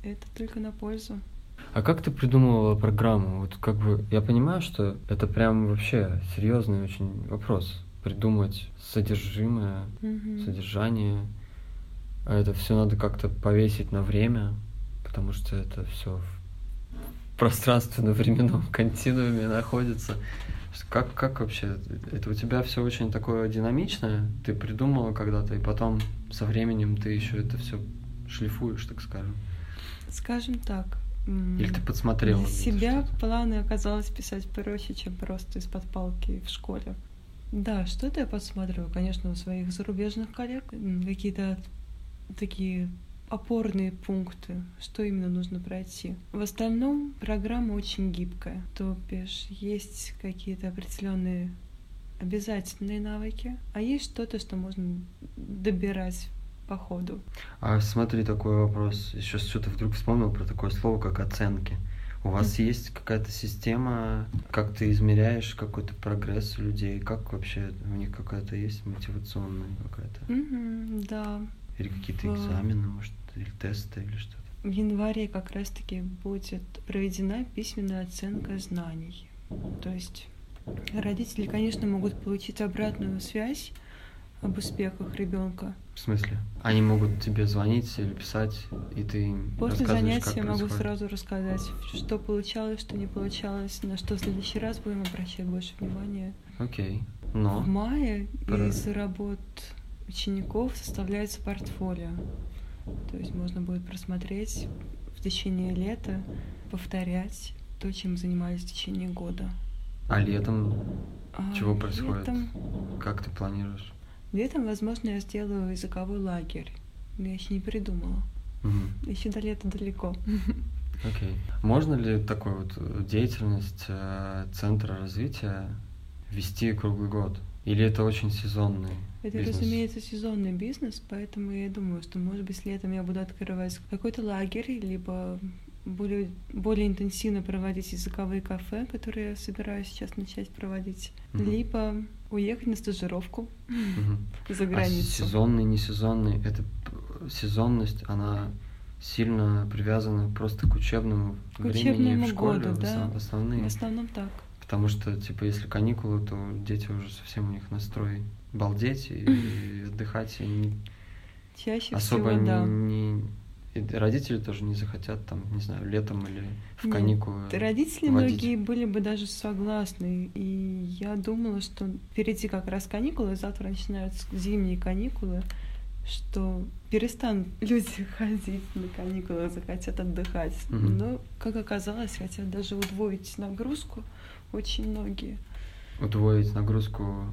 Это только на пользу. А как ты придумывала программу? Вот как бы я понимаю, что это прям вообще серьезный очень вопрос. Придумать содержимое, Мгм. содержание. А это все надо как-то повесить на время, потому что это все в пространственно-временном [LAUGHS] континууме находится. Как, как вообще? Это у тебя все очень такое динамичное? Ты придумала когда-то, и потом со временем ты еще это все шлифуешь, так скажем. Скажем так. Или ты подсмотрела? Для себя планы оказалось писать проще, чем просто из-под палки в школе. Да, что-то я подсматриваю, конечно, у своих зарубежных коллег. Какие-то такие опорные пункты, что именно нужно пройти. В остальном программа очень гибкая. То бишь есть какие-то определенные обязательные навыки, а есть что-то, что можно добирать по ходу. А смотри, такой вопрос. Еще что-то вдруг вспомнил про такое слово, как оценки. У вас Мгм. есть какая-то система, как ты измеряешь какой-то прогресс людей? Как вообще у них какая-то есть мотивационная какая-то? Мгм, да, Или какие-то экзамены, может, или тесты, или что-то? В январе как раз-таки будет проведена письменная оценка знаний. То есть родители, конечно, могут получить обратную связь об успехах ребенка. В смысле? Они могут тебе звонить или писать, и ты им После занятия как я могу сразу рассказать, что получалось, что не получалось, на что в следующий раз будем обращать больше внимания. Окей. Но... В мае Про- из работ учеников составляется портфолио. То есть можно будет просмотреть в течение лета, повторять то, чем занимались в течение года. А летом А чего происходит? Летом, как ты планируешь? летом, возможно, я сделаю языковой лагерь. Но я еще не придумала. Мгм. Еще до лета далеко. [LAUGHS] Окей. Можно ли такую вот деятельность э, центра развития вести круглый год? Или это очень сезонный Это, бизнес? разумеется, сезонный бизнес, поэтому я думаю, что, может быть, летом я буду открывать какой-то лагерь, либо более, более интенсивно проводить языковые кафе, которые я собираюсь сейчас начать проводить, Мгм. либо уехать на стажировку Мгм. [LAUGHS] за А границу. сезонный, не сезонный, это сезонность, она сильно привязана просто к учебному К времени учебному в школе, году, да. В основном так. Потому что, типа, если каникулы, то дети уже совсем у них настрой балдеть и, и [LAUGHS] отдыхать, и не- Чаще особо всего, да. не, и родители тоже не захотят там, не знаю, летом или в Нет, каникулы. Родители водить. многие были бы даже согласны, и я думала, что впереди как раз каникулы, завтра начинаются зимние каникулы, что перестанут [LAUGHS] люди ходить на каникулы, захотят отдыхать. Мгм. Но, как оказалось, хотят даже удвоить нагрузку очень многие. Удвоить нагрузку,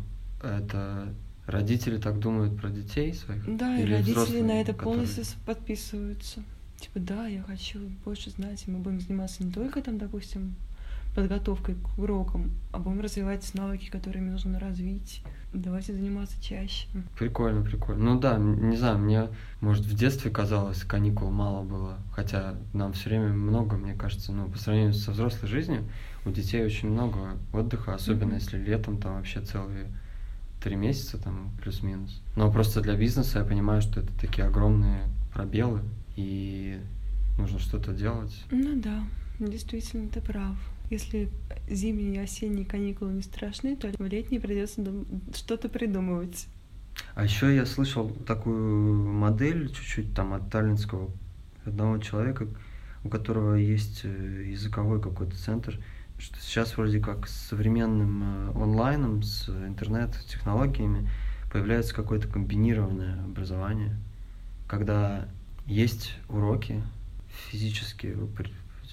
это родители так думают про детей своих? Да, и родители взрослые, на это полностью подписываются. Типа, да, я хочу больше знать, и мы будем заниматься не только там, допустим, подготовкой к урокам, а будем развивать навыки, которые мне нужно развить. Давайте заниматься чаще. Прикольно, прикольно. Ну да, не знаю, мне, может, в детстве казалось, каникул мало было, хотя нам все время много, мне кажется, ну, по сравнению со взрослой жизнью, у детей очень много отдыха, особенно Мгм. если летом там вообще целые три месяца там плюс-минус. Но просто для бизнеса я понимаю, что это такие огромные пробелы, и нужно что-то делать. Ну да, действительно, ты прав. Если зимние и осенние каникулы не страшны, то в летние придется что-то придумывать. А еще я слышал такую модель чуть-чуть там от таллинского одного человека, у которого есть э, языковой какой-то центр, что сейчас вроде как с современным э, онлайном, с интернет-технологиями появляется какое-то комбинированное образование, когда есть уроки физически,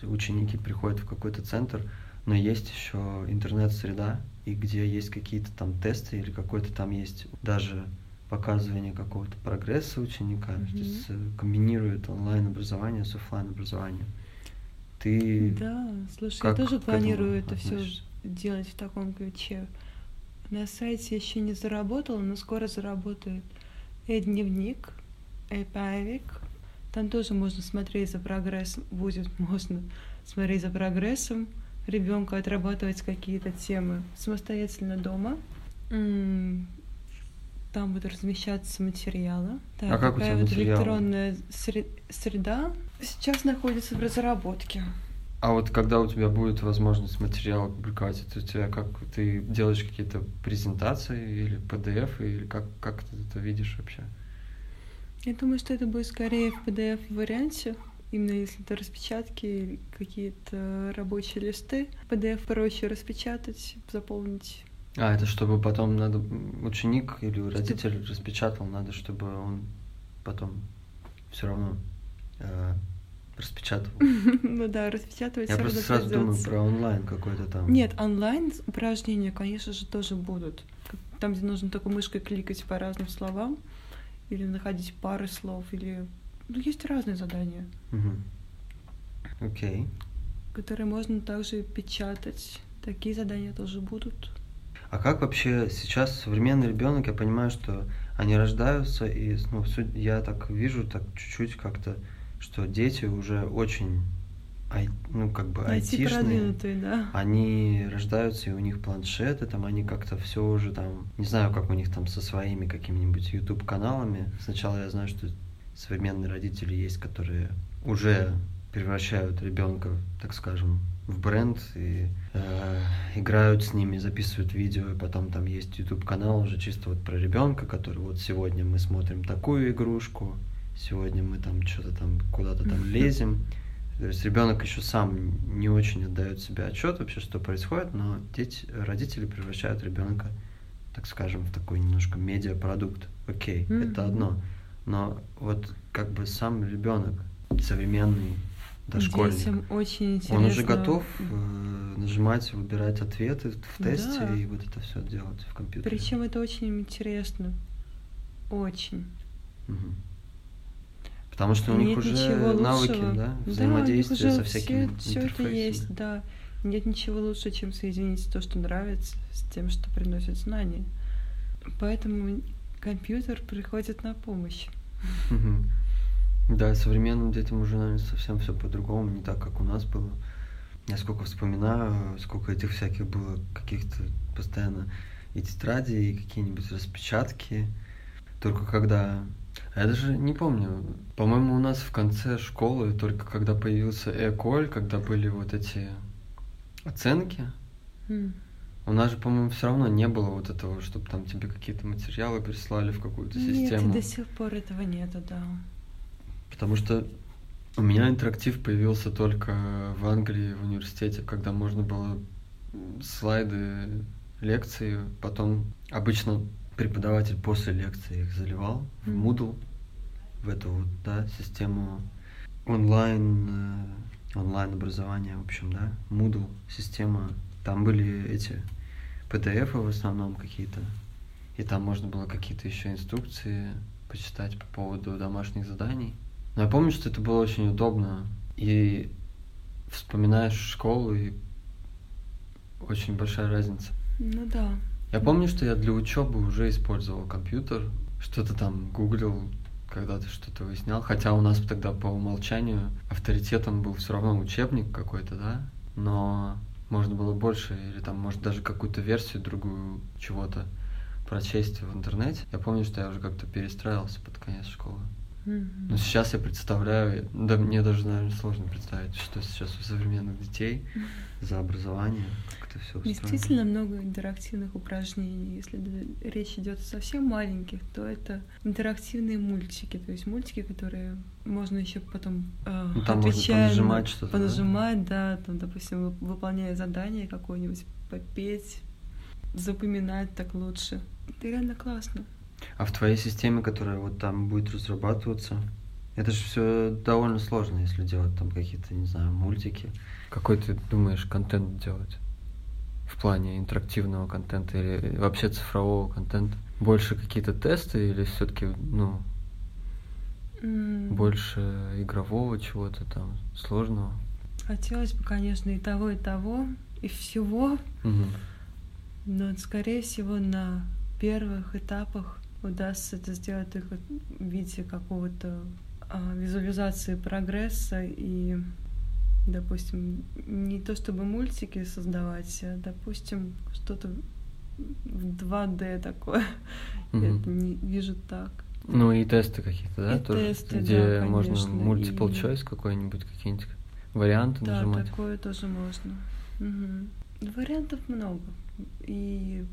при- ученики приходят в какой-то центр, но есть еще интернет-среда, и где есть какие-то там тесты или какой-то там есть даже показывание какого-то прогресса ученика, то Мгм. есть э, комбинирует онлайн-образование с оффлайн-образованием. Ты Да, слушай, как я тоже планирую это все делать в таком ключе. На сайте еще не заработала, но скоро заработает э-дневник, э-павик. Там тоже можно смотреть за прогрессом, будет можно смотреть за прогрессом ребенка, отрабатывать какие-то темы самостоятельно дома. Там будут размещаться материалы. Так, А как у такая тебя вот материалы? электронная сре- среда сейчас находится в разработке. А вот когда у тебя будет возможность материалы публиковать, это у тебя как ты делаешь какие-то презентации или PDF, или как, как ты это видишь вообще? Я думаю, что это будет скорее в PDF-варианте. Именно если это распечатки или какие-то рабочие листы. PDF проще распечатать, заполнить. А, это чтобы потом надо ученик или родитель распечатал, надо, чтобы он потом все равно э, распечатывал. [LAUGHS] Ну да, распечатывать Я просто сразу думаю про онлайн какой-то там. Нет, онлайн упражнения, конечно же, тоже будут. Там, где нужно только мышкой кликать по разным словам, или находить пары слов, или... Ну, есть разные задания, Мгм. Окей. которые можно также печатать. Такие задания тоже будут. А как вообще сейчас современный ребенок, я понимаю, что они рождаются, и ну, я так вижу, так чуть-чуть как-то, что дети уже очень, ай- ну, как бы айтишные. да. Они рождаются, и у них планшеты, там они как-то все уже там, не знаю, как у них там со своими какими-нибудь YouTube каналами. Сначала я знаю, что современные родители есть, которые уже превращают ребенка, так скажем, в бренд и э, играют с ними, записывают видео, и потом там есть YouTube канал уже чисто вот про ребенка, который вот сегодня мы смотрим такую игрушку, сегодня мы там что-то там куда-то там [LAUGHS] лезем. То есть ребенок еще сам не очень отдает себе отчет вообще, что происходит, но дети, родители превращают ребенка, так скажем, в такой немножко медиапродукт. Окей, это Мгм. одно. Но вот как бы сам ребенок современный, дошкольник, Детям очень интересно. он уже готов э, нажимать, выбирать ответы в тесте Да. и вот это все делать в компьютере. Причем это очень интересно. Очень. Мгм. Потому что у них Нет уже навыки, да, взаимодействия уже со всякими все, это интерфейсами. есть, да. Нет ничего лучше, чем соединить то, что нравится, с тем, что приносит знания. Поэтому компьютер приходит на помощь. Да, современным детям уже, наверное, совсем все по-другому, не так, как у нас было. Я сколько вспоминаю, сколько этих всяких было каких-то постоянно и тетради, и какие-нибудь распечатки. Только когда... Я даже не помню. По-моему, у нас в конце школы, только когда появился Эколь, когда были вот эти оценки, у нас же, по-моему, все равно не было вот этого, чтобы там тебе какие-то материалы прислали в какую-то Нет, систему. и до сих пор этого нету, да. Потому что у меня интерактив появился только в Англии, в университете, когда можно было слайды лекции, потом обычно преподаватель после лекции их заливал в. Moodle, в эту вот, да, систему онлайн, э, онлайн образования, в общем, да, Moodle система. Там были эти PDF в основном какие-то, и там можно было какие-то еще инструкции почитать по поводу домашних заданий. Но я помню, что это было очень удобно. И вспоминаешь школу, и очень большая разница. Ну да. Я помню, что я для учебы уже использовал компьютер, что-то там гуглил, когда ты что-то выяснял. Хотя у нас тогда по умолчанию авторитетом был все равно учебник какой-то, да? Но можно было больше, или там, может, даже какую-то версию другую чего-то прочесть в интернете. Я помню, что я уже как-то перестраивался под конец школы. Но сейчас я представляю, да мне даже, наверное, сложно представить, что сейчас у современных детей за образование, как это все устроено. Действительно много интерактивных упражнений. Если речь идет о совсем маленьких, то это интерактивные мультики. То есть мультики, которые можно еще потом э, Ну, там отвечая на- понажимать что-то, да? понажимать, да, там, допустим, вы- выполняя задание какое-нибудь, попеть, запоминать так лучше. Это реально классно. А в твоей системе, которая вот там будет разрабатываться, это же все довольно сложно, если делать там какие-то, не знаю, мультики. Какой ты думаешь контент делать? В плане интерактивного контента или вообще цифрового контента? Больше какие-то тесты или все-таки, ну, М, больше игрового чего-то там сложного? Хотелось бы, конечно, и того, и того, и всего, Мгм. но, скорее всего, на первых этапах удастся это сделать только в виде какого-то а, визуализации прогресса и, допустим, не то чтобы мультики создавать, а, допустим, что-то в 2D такое. [LAUGHS] Я Мгм. это не вижу так. Ну и тесты какие-то, да, И тоже? тесты, где да, можно multiple и- choice какой-нибудь, какие-нибудь варианты Да, нажимать. такое тоже можно. Мгм. Вариантов много. И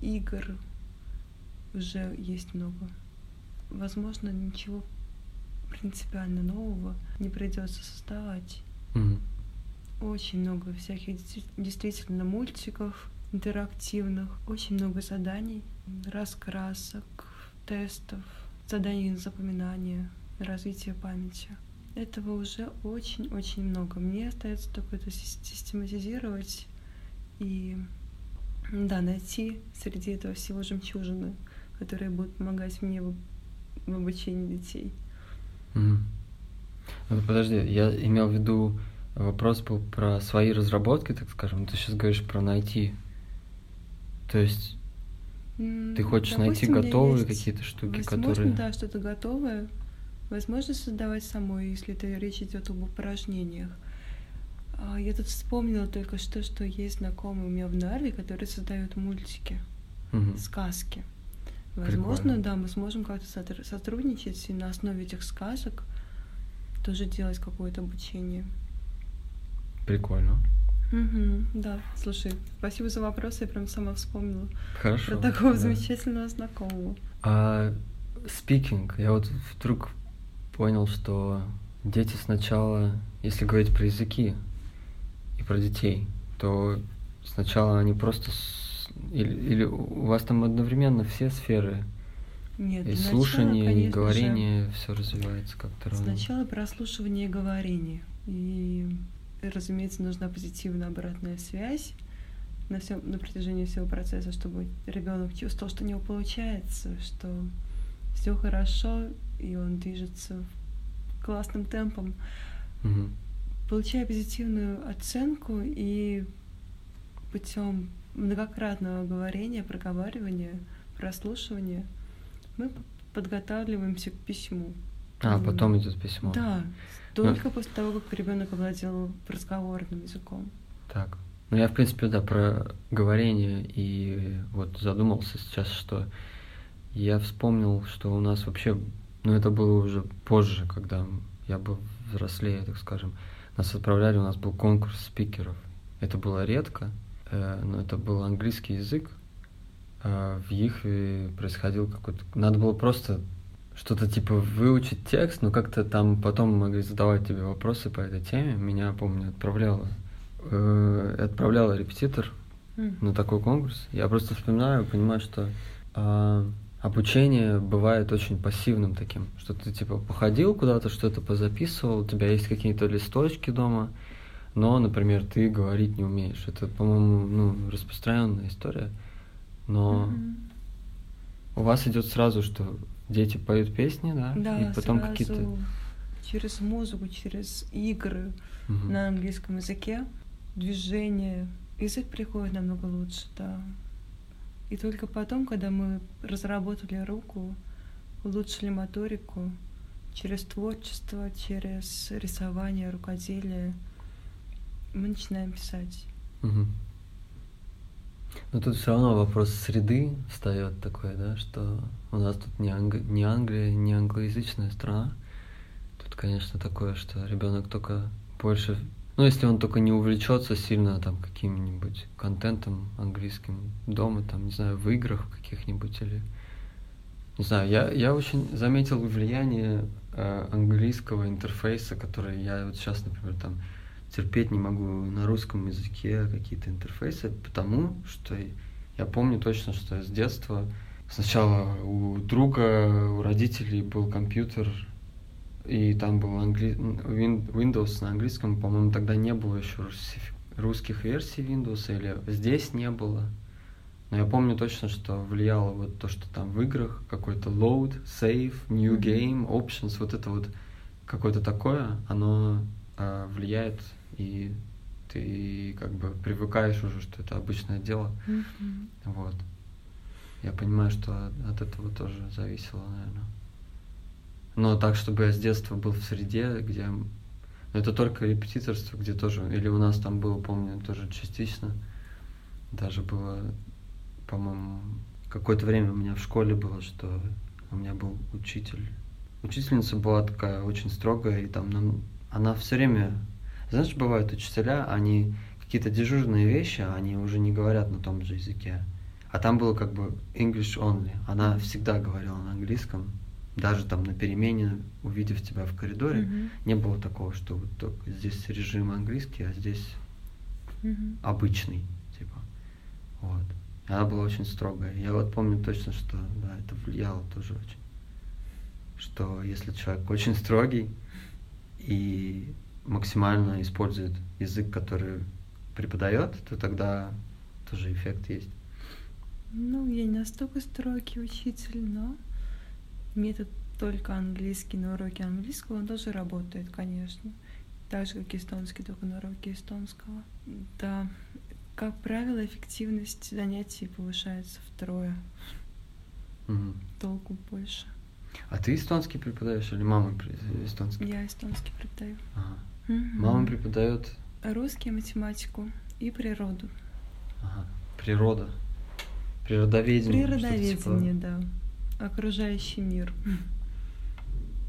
игр уже есть много. Возможно, ничего принципиально нового не придется создавать. Мгм. Очень много всяких действи- действительно мультиков интерактивных, очень много заданий, раскрасок, тестов, заданий на запоминание, на развитие памяти. Этого уже очень-очень много. Мне остается только это сис- систематизировать и да, найти среди этого всего жемчужины, которые будут помогать мне в, в обучении детей. Мгм. Ну, подожди, я имел в виду, вопрос был про свои разработки, так скажем. Ты сейчас говоришь про найти. То есть М, ты хочешь найти допустим, меня готовые какие-то штуки, Возможно, которые... да, что-то готовое. Возможно, создавать самой, если это речь идет об упражнениях. А, Я тут вспомнила только что, что есть знакомые у меня в Нарве, которые создают мультики, Мгм. сказки. Возможно, Прикольно. да, мы сможем как-то сотр- сотрудничать и на основе этих сказок тоже делать какое-то обучение. Прикольно. Мгм, да, слушай, спасибо за вопрос, я прям сама вспомнила Хорошо. про такого да. замечательного знакомого. А speaking, я вот вдруг понял, что дети сначала, если говорить про языки и про детей, то сначала они просто... Или, или у вас там одновременно все сферы, Нет, и для начала, слушание, и конечно же, говорение, все развивается как-то равно. Сначала прослушивание и говорение. И, разумеется, нужна позитивная обратная связь на, всем, на протяжении всего процесса, чтобы ребенок чувствовал, что у него получается, что все хорошо, и он движется классным темпом. Мгм. Получая позитивную оценку и путем многократного говорения, проговаривания, прослушивания, мы подготавливаемся к письму. А, М, потом идет письмо. Да, только после того, как ребенок овладел разговорным языком. Так. Ну, я, в принципе, да, про говорение и вот задумался сейчас, что я вспомнил, что у нас вообще, ну, это было уже позже, когда я был взрослее, так скажем, нас отправляли, у нас был конкурс спикеров. Это было редко, но это был английский язык. А В Ихве происходил какой-то... Надо было просто что-то типа выучить текст, но как-то там потом могли задавать тебе вопросы по этой теме. Меня, помню, отправляла, э, отправляла репетитор М. на такой конкурс. Я просто вспоминаю, понимаю, что а, обучение бывает очень пассивным таким, что ты типа походил куда-то, что-то позаписывал, у тебя есть какие-то листочки дома, но, например, ты говорить не умеешь. Это, по-моему, ну, распространенная история. Но Мгм. у вас идет сразу, что дети поют песни, да, Да, и потом какие-то. через музыку, через игры Мгм. на английском языке, движение, язык приходит намного лучше, да. И только потом, когда мы разработали руку, улучшили моторику, через творчество, через рисование, рукоделие, мы начинаем писать. Мгм. Но тут все равно вопрос среды встает такой, да, что у нас тут не, Анг- не Англия, не англоязычная страна. Тут, конечно, такое, что ребенок только больше, ну, если он только не увлечется сильно там каким-нибудь контентом английским дома, там, не знаю, в играх каких-нибудь или не знаю, я, я очень заметил влияние э, английского интерфейса, который я вот сейчас, например, там терпеть не могу на русском языке какие-то интерфейсы, потому что я помню точно, что с детства сначала у друга, у родителей был компьютер, и там был англи... Win- Windows на английском, по-моему, тогда не было еще русских версий Windows, или здесь не было. Но я помню точно, что влияло вот то, что там в играх какой-то load, save, new game, options, вот это вот какое-то такое, оно а, влияет, и ты как бы привыкаешь уже, что это обычное дело. Мгм. Вот. Я понимаю, что от, этого тоже зависело, наверное. Но так, чтобы я с детства был в среде, где... Это только репетиторство, где тоже... Или у нас там было, помню, тоже частично. Даже было, по-моему, какое-то время у меня в школе было, что у меня был учитель. Учительница была такая очень строгая, и там нам... Она все время... Знаешь, бывают учителя, они какие-то дежурные вещи, они уже не говорят на том же языке. А там было как бы English only. Она всегда говорила на английском. Даже там на перемене, увидев тебя в коридоре, Мгм. не было такого, что вот только здесь режим английский, а здесь Мгм. обычный, типа. Вот. И Она была очень строгая. Я вот помню точно, что да, это влияло тоже очень. Что если человек очень строгий и максимально использует язык, который преподает, то тогда тоже эффект есть. Ну, я не настолько строгий учитель, но метод только английский на уроке английского, он тоже работает, конечно. Так же, как эстонский, только на уроке эстонского. Да, как правило, эффективность занятий повышается втрое. Мгм. Толку больше. А ты эстонский преподаешь или мама эстонский? Я эстонский преподаю. Ага. Мгм. Мама преподает Русский, математику и природу. ага, природа, природоведение. Природоведение, типа да. Окружающий мир.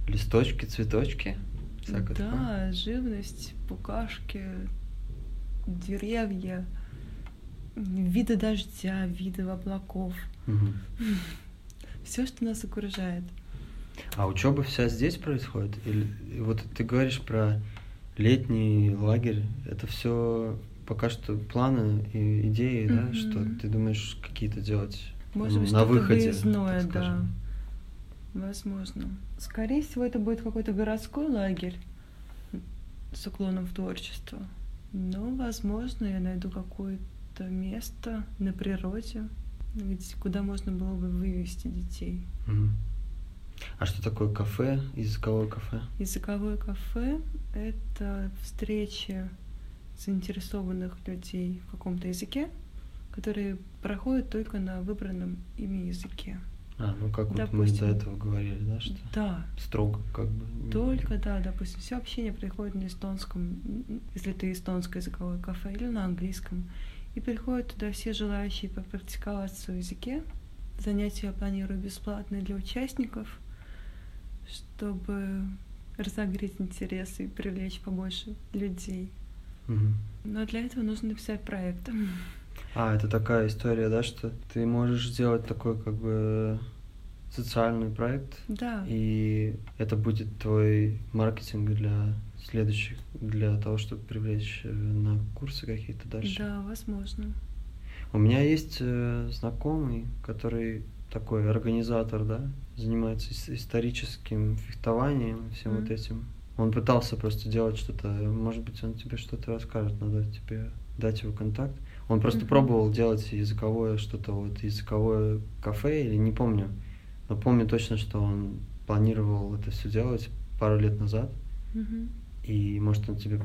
Листочки, цветочки. всякое такое. Да, живность, букашки, деревья, виды дождя, виды облаков. Мгм. [LAUGHS] Все, что нас окружает. А учеба вся здесь происходит? Или вот ты говоришь про летний лагерь, это все пока что планы и идеи, да, Мгм. что ты думаешь какие-то делать Может ну, быть, на выходе, выездное, да. Возможно. Скорее всего, это будет какой-то городской лагерь с уклоном в творчество. Но, возможно, я найду какое-то место на природе, где, куда можно было бы вывести детей. Мгм. А что такое кафе, языковое кафе? Языковое кафе — это встречи заинтересованных людей в каком-то языке, которые проходят только на выбранном ими языке. А, ну как вот мы Допустим. до этого говорили, да, что Да, строго как бы. только, да, допустим, все общение происходит на эстонском, если это эстонское языковое кафе, или на английском. И приходят туда все желающие попрактиковать в языке. Занятия я планирую бесплатные для участников, чтобы разогреть интерес и привлечь побольше людей. Мгм. Но для этого нужно написать проект. [LAUGHS] А, это такая история, да, что ты можешь сделать такой как бы социальный проект, Да, и это будет твой маркетинг для следующих, для того, чтобы привлечь э, на курсы какие-то дальше. да, возможно. У меня есть э, знакомый, который такой организатор, да, занимается ис- историческим фехтованием, всем вот Мгм. этим. Он пытался просто делать что-то, может быть, он тебе что-то расскажет, надо тебе дать его контакт. Он просто Мгм. пробовал делать языковое что-то, вот языковое кафе, или не помню, но помню точно, что он планировал это все делать пару лет назад, Мгм. и может он тебе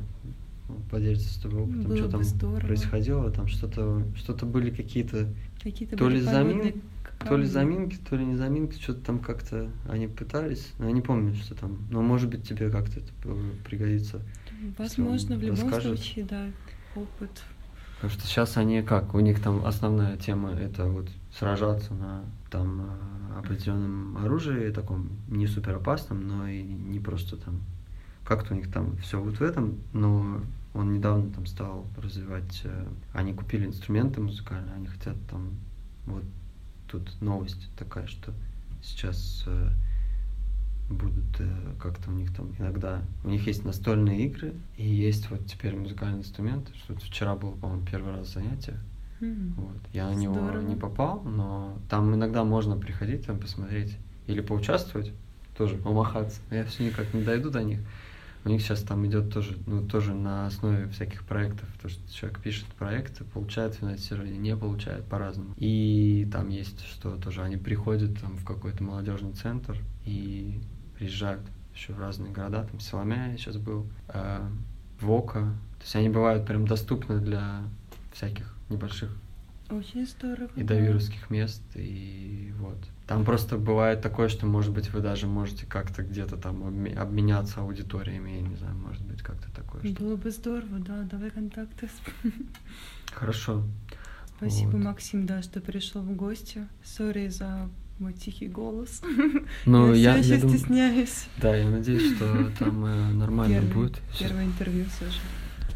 поделится с тобой опытом, Было что там здорово. происходило, там что-то, что-то были какие-то Какие-то то ли были подводные замин, то ли заминки, то ли не заминки, что-то там как-то они пытались, но я не помню, что там. Но может быть тебе как-то это пригодится. Возможно, в любом расскажет. случае, да, опыт. Потому что сейчас они как, у них там основная тема это вот сражаться на там э, определенном оружии, таком не супер опасном, но и не просто там как-то у них там все вот в этом, но он недавно там стал развивать, э, они купили инструменты музыкальные, они хотят там, вот тут новость такая, что сейчас э, будут э, как-то у них там иногда, у них есть настольные игры и есть вот теперь музыкальные инструменты, что вчера было, по-моему, первый раз занятие, М. вот. Я на него Здорово. не попал, но там иногда можно приходить, там посмотреть или поучаствовать, тоже помахаться. Я все никак не дойду до них. У них сейчас там идет тоже, ну, тоже на основе всяких проектов, то, что человек пишет проекты, получает финансирование, не получает по-разному. И там есть, что тоже они приходят там в какой-то молодежный центр и приезжают еще в разные города, там Соломя я сейчас был, э, Вока. То есть они бывают прям доступны для всяких небольших Очень здорово. и до вирусских мест, и вот. Там просто бывает такое, что, может быть, вы даже можете как-то где-то там обме- обменяться аудиториями, я не знаю, может быть, как-то такое. что- Было бы здорово, да, давай контакты. [LAUGHS] Хорошо. Спасибо, Вот. Максим, да, что пришел в гости. Сори за мой тихий голос. [LAUGHS] Ну, я, я, я думаю- стесняюсь. Да, я надеюсь, что [LAUGHS] там э, нормально Первый- будет. Первое интервью все же.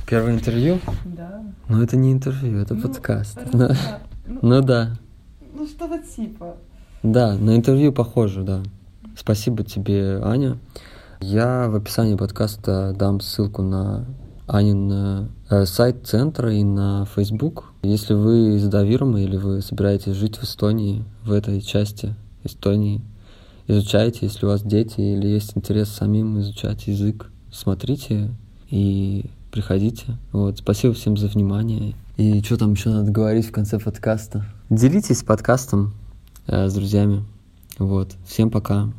Первое интервью? Да. Но это не интервью, это Ну, подкаст. Ну. Ну, ну да. ну что-то типа. Да, на интервью похоже, да. Спасибо тебе, Аня. Я в описании подкаста дам ссылку на Анин э, сайт центра и на Facebook. Если вы из Давирма или вы собираетесь жить в Эстонии, в этой части Эстонии, изучайте, если у вас дети или есть интерес самим изучать язык, смотрите и приходите. Вот, спасибо всем за внимание. И что там еще надо говорить в конце подкаста? Делитесь подкастом с друзьями. Вот. Всем пока.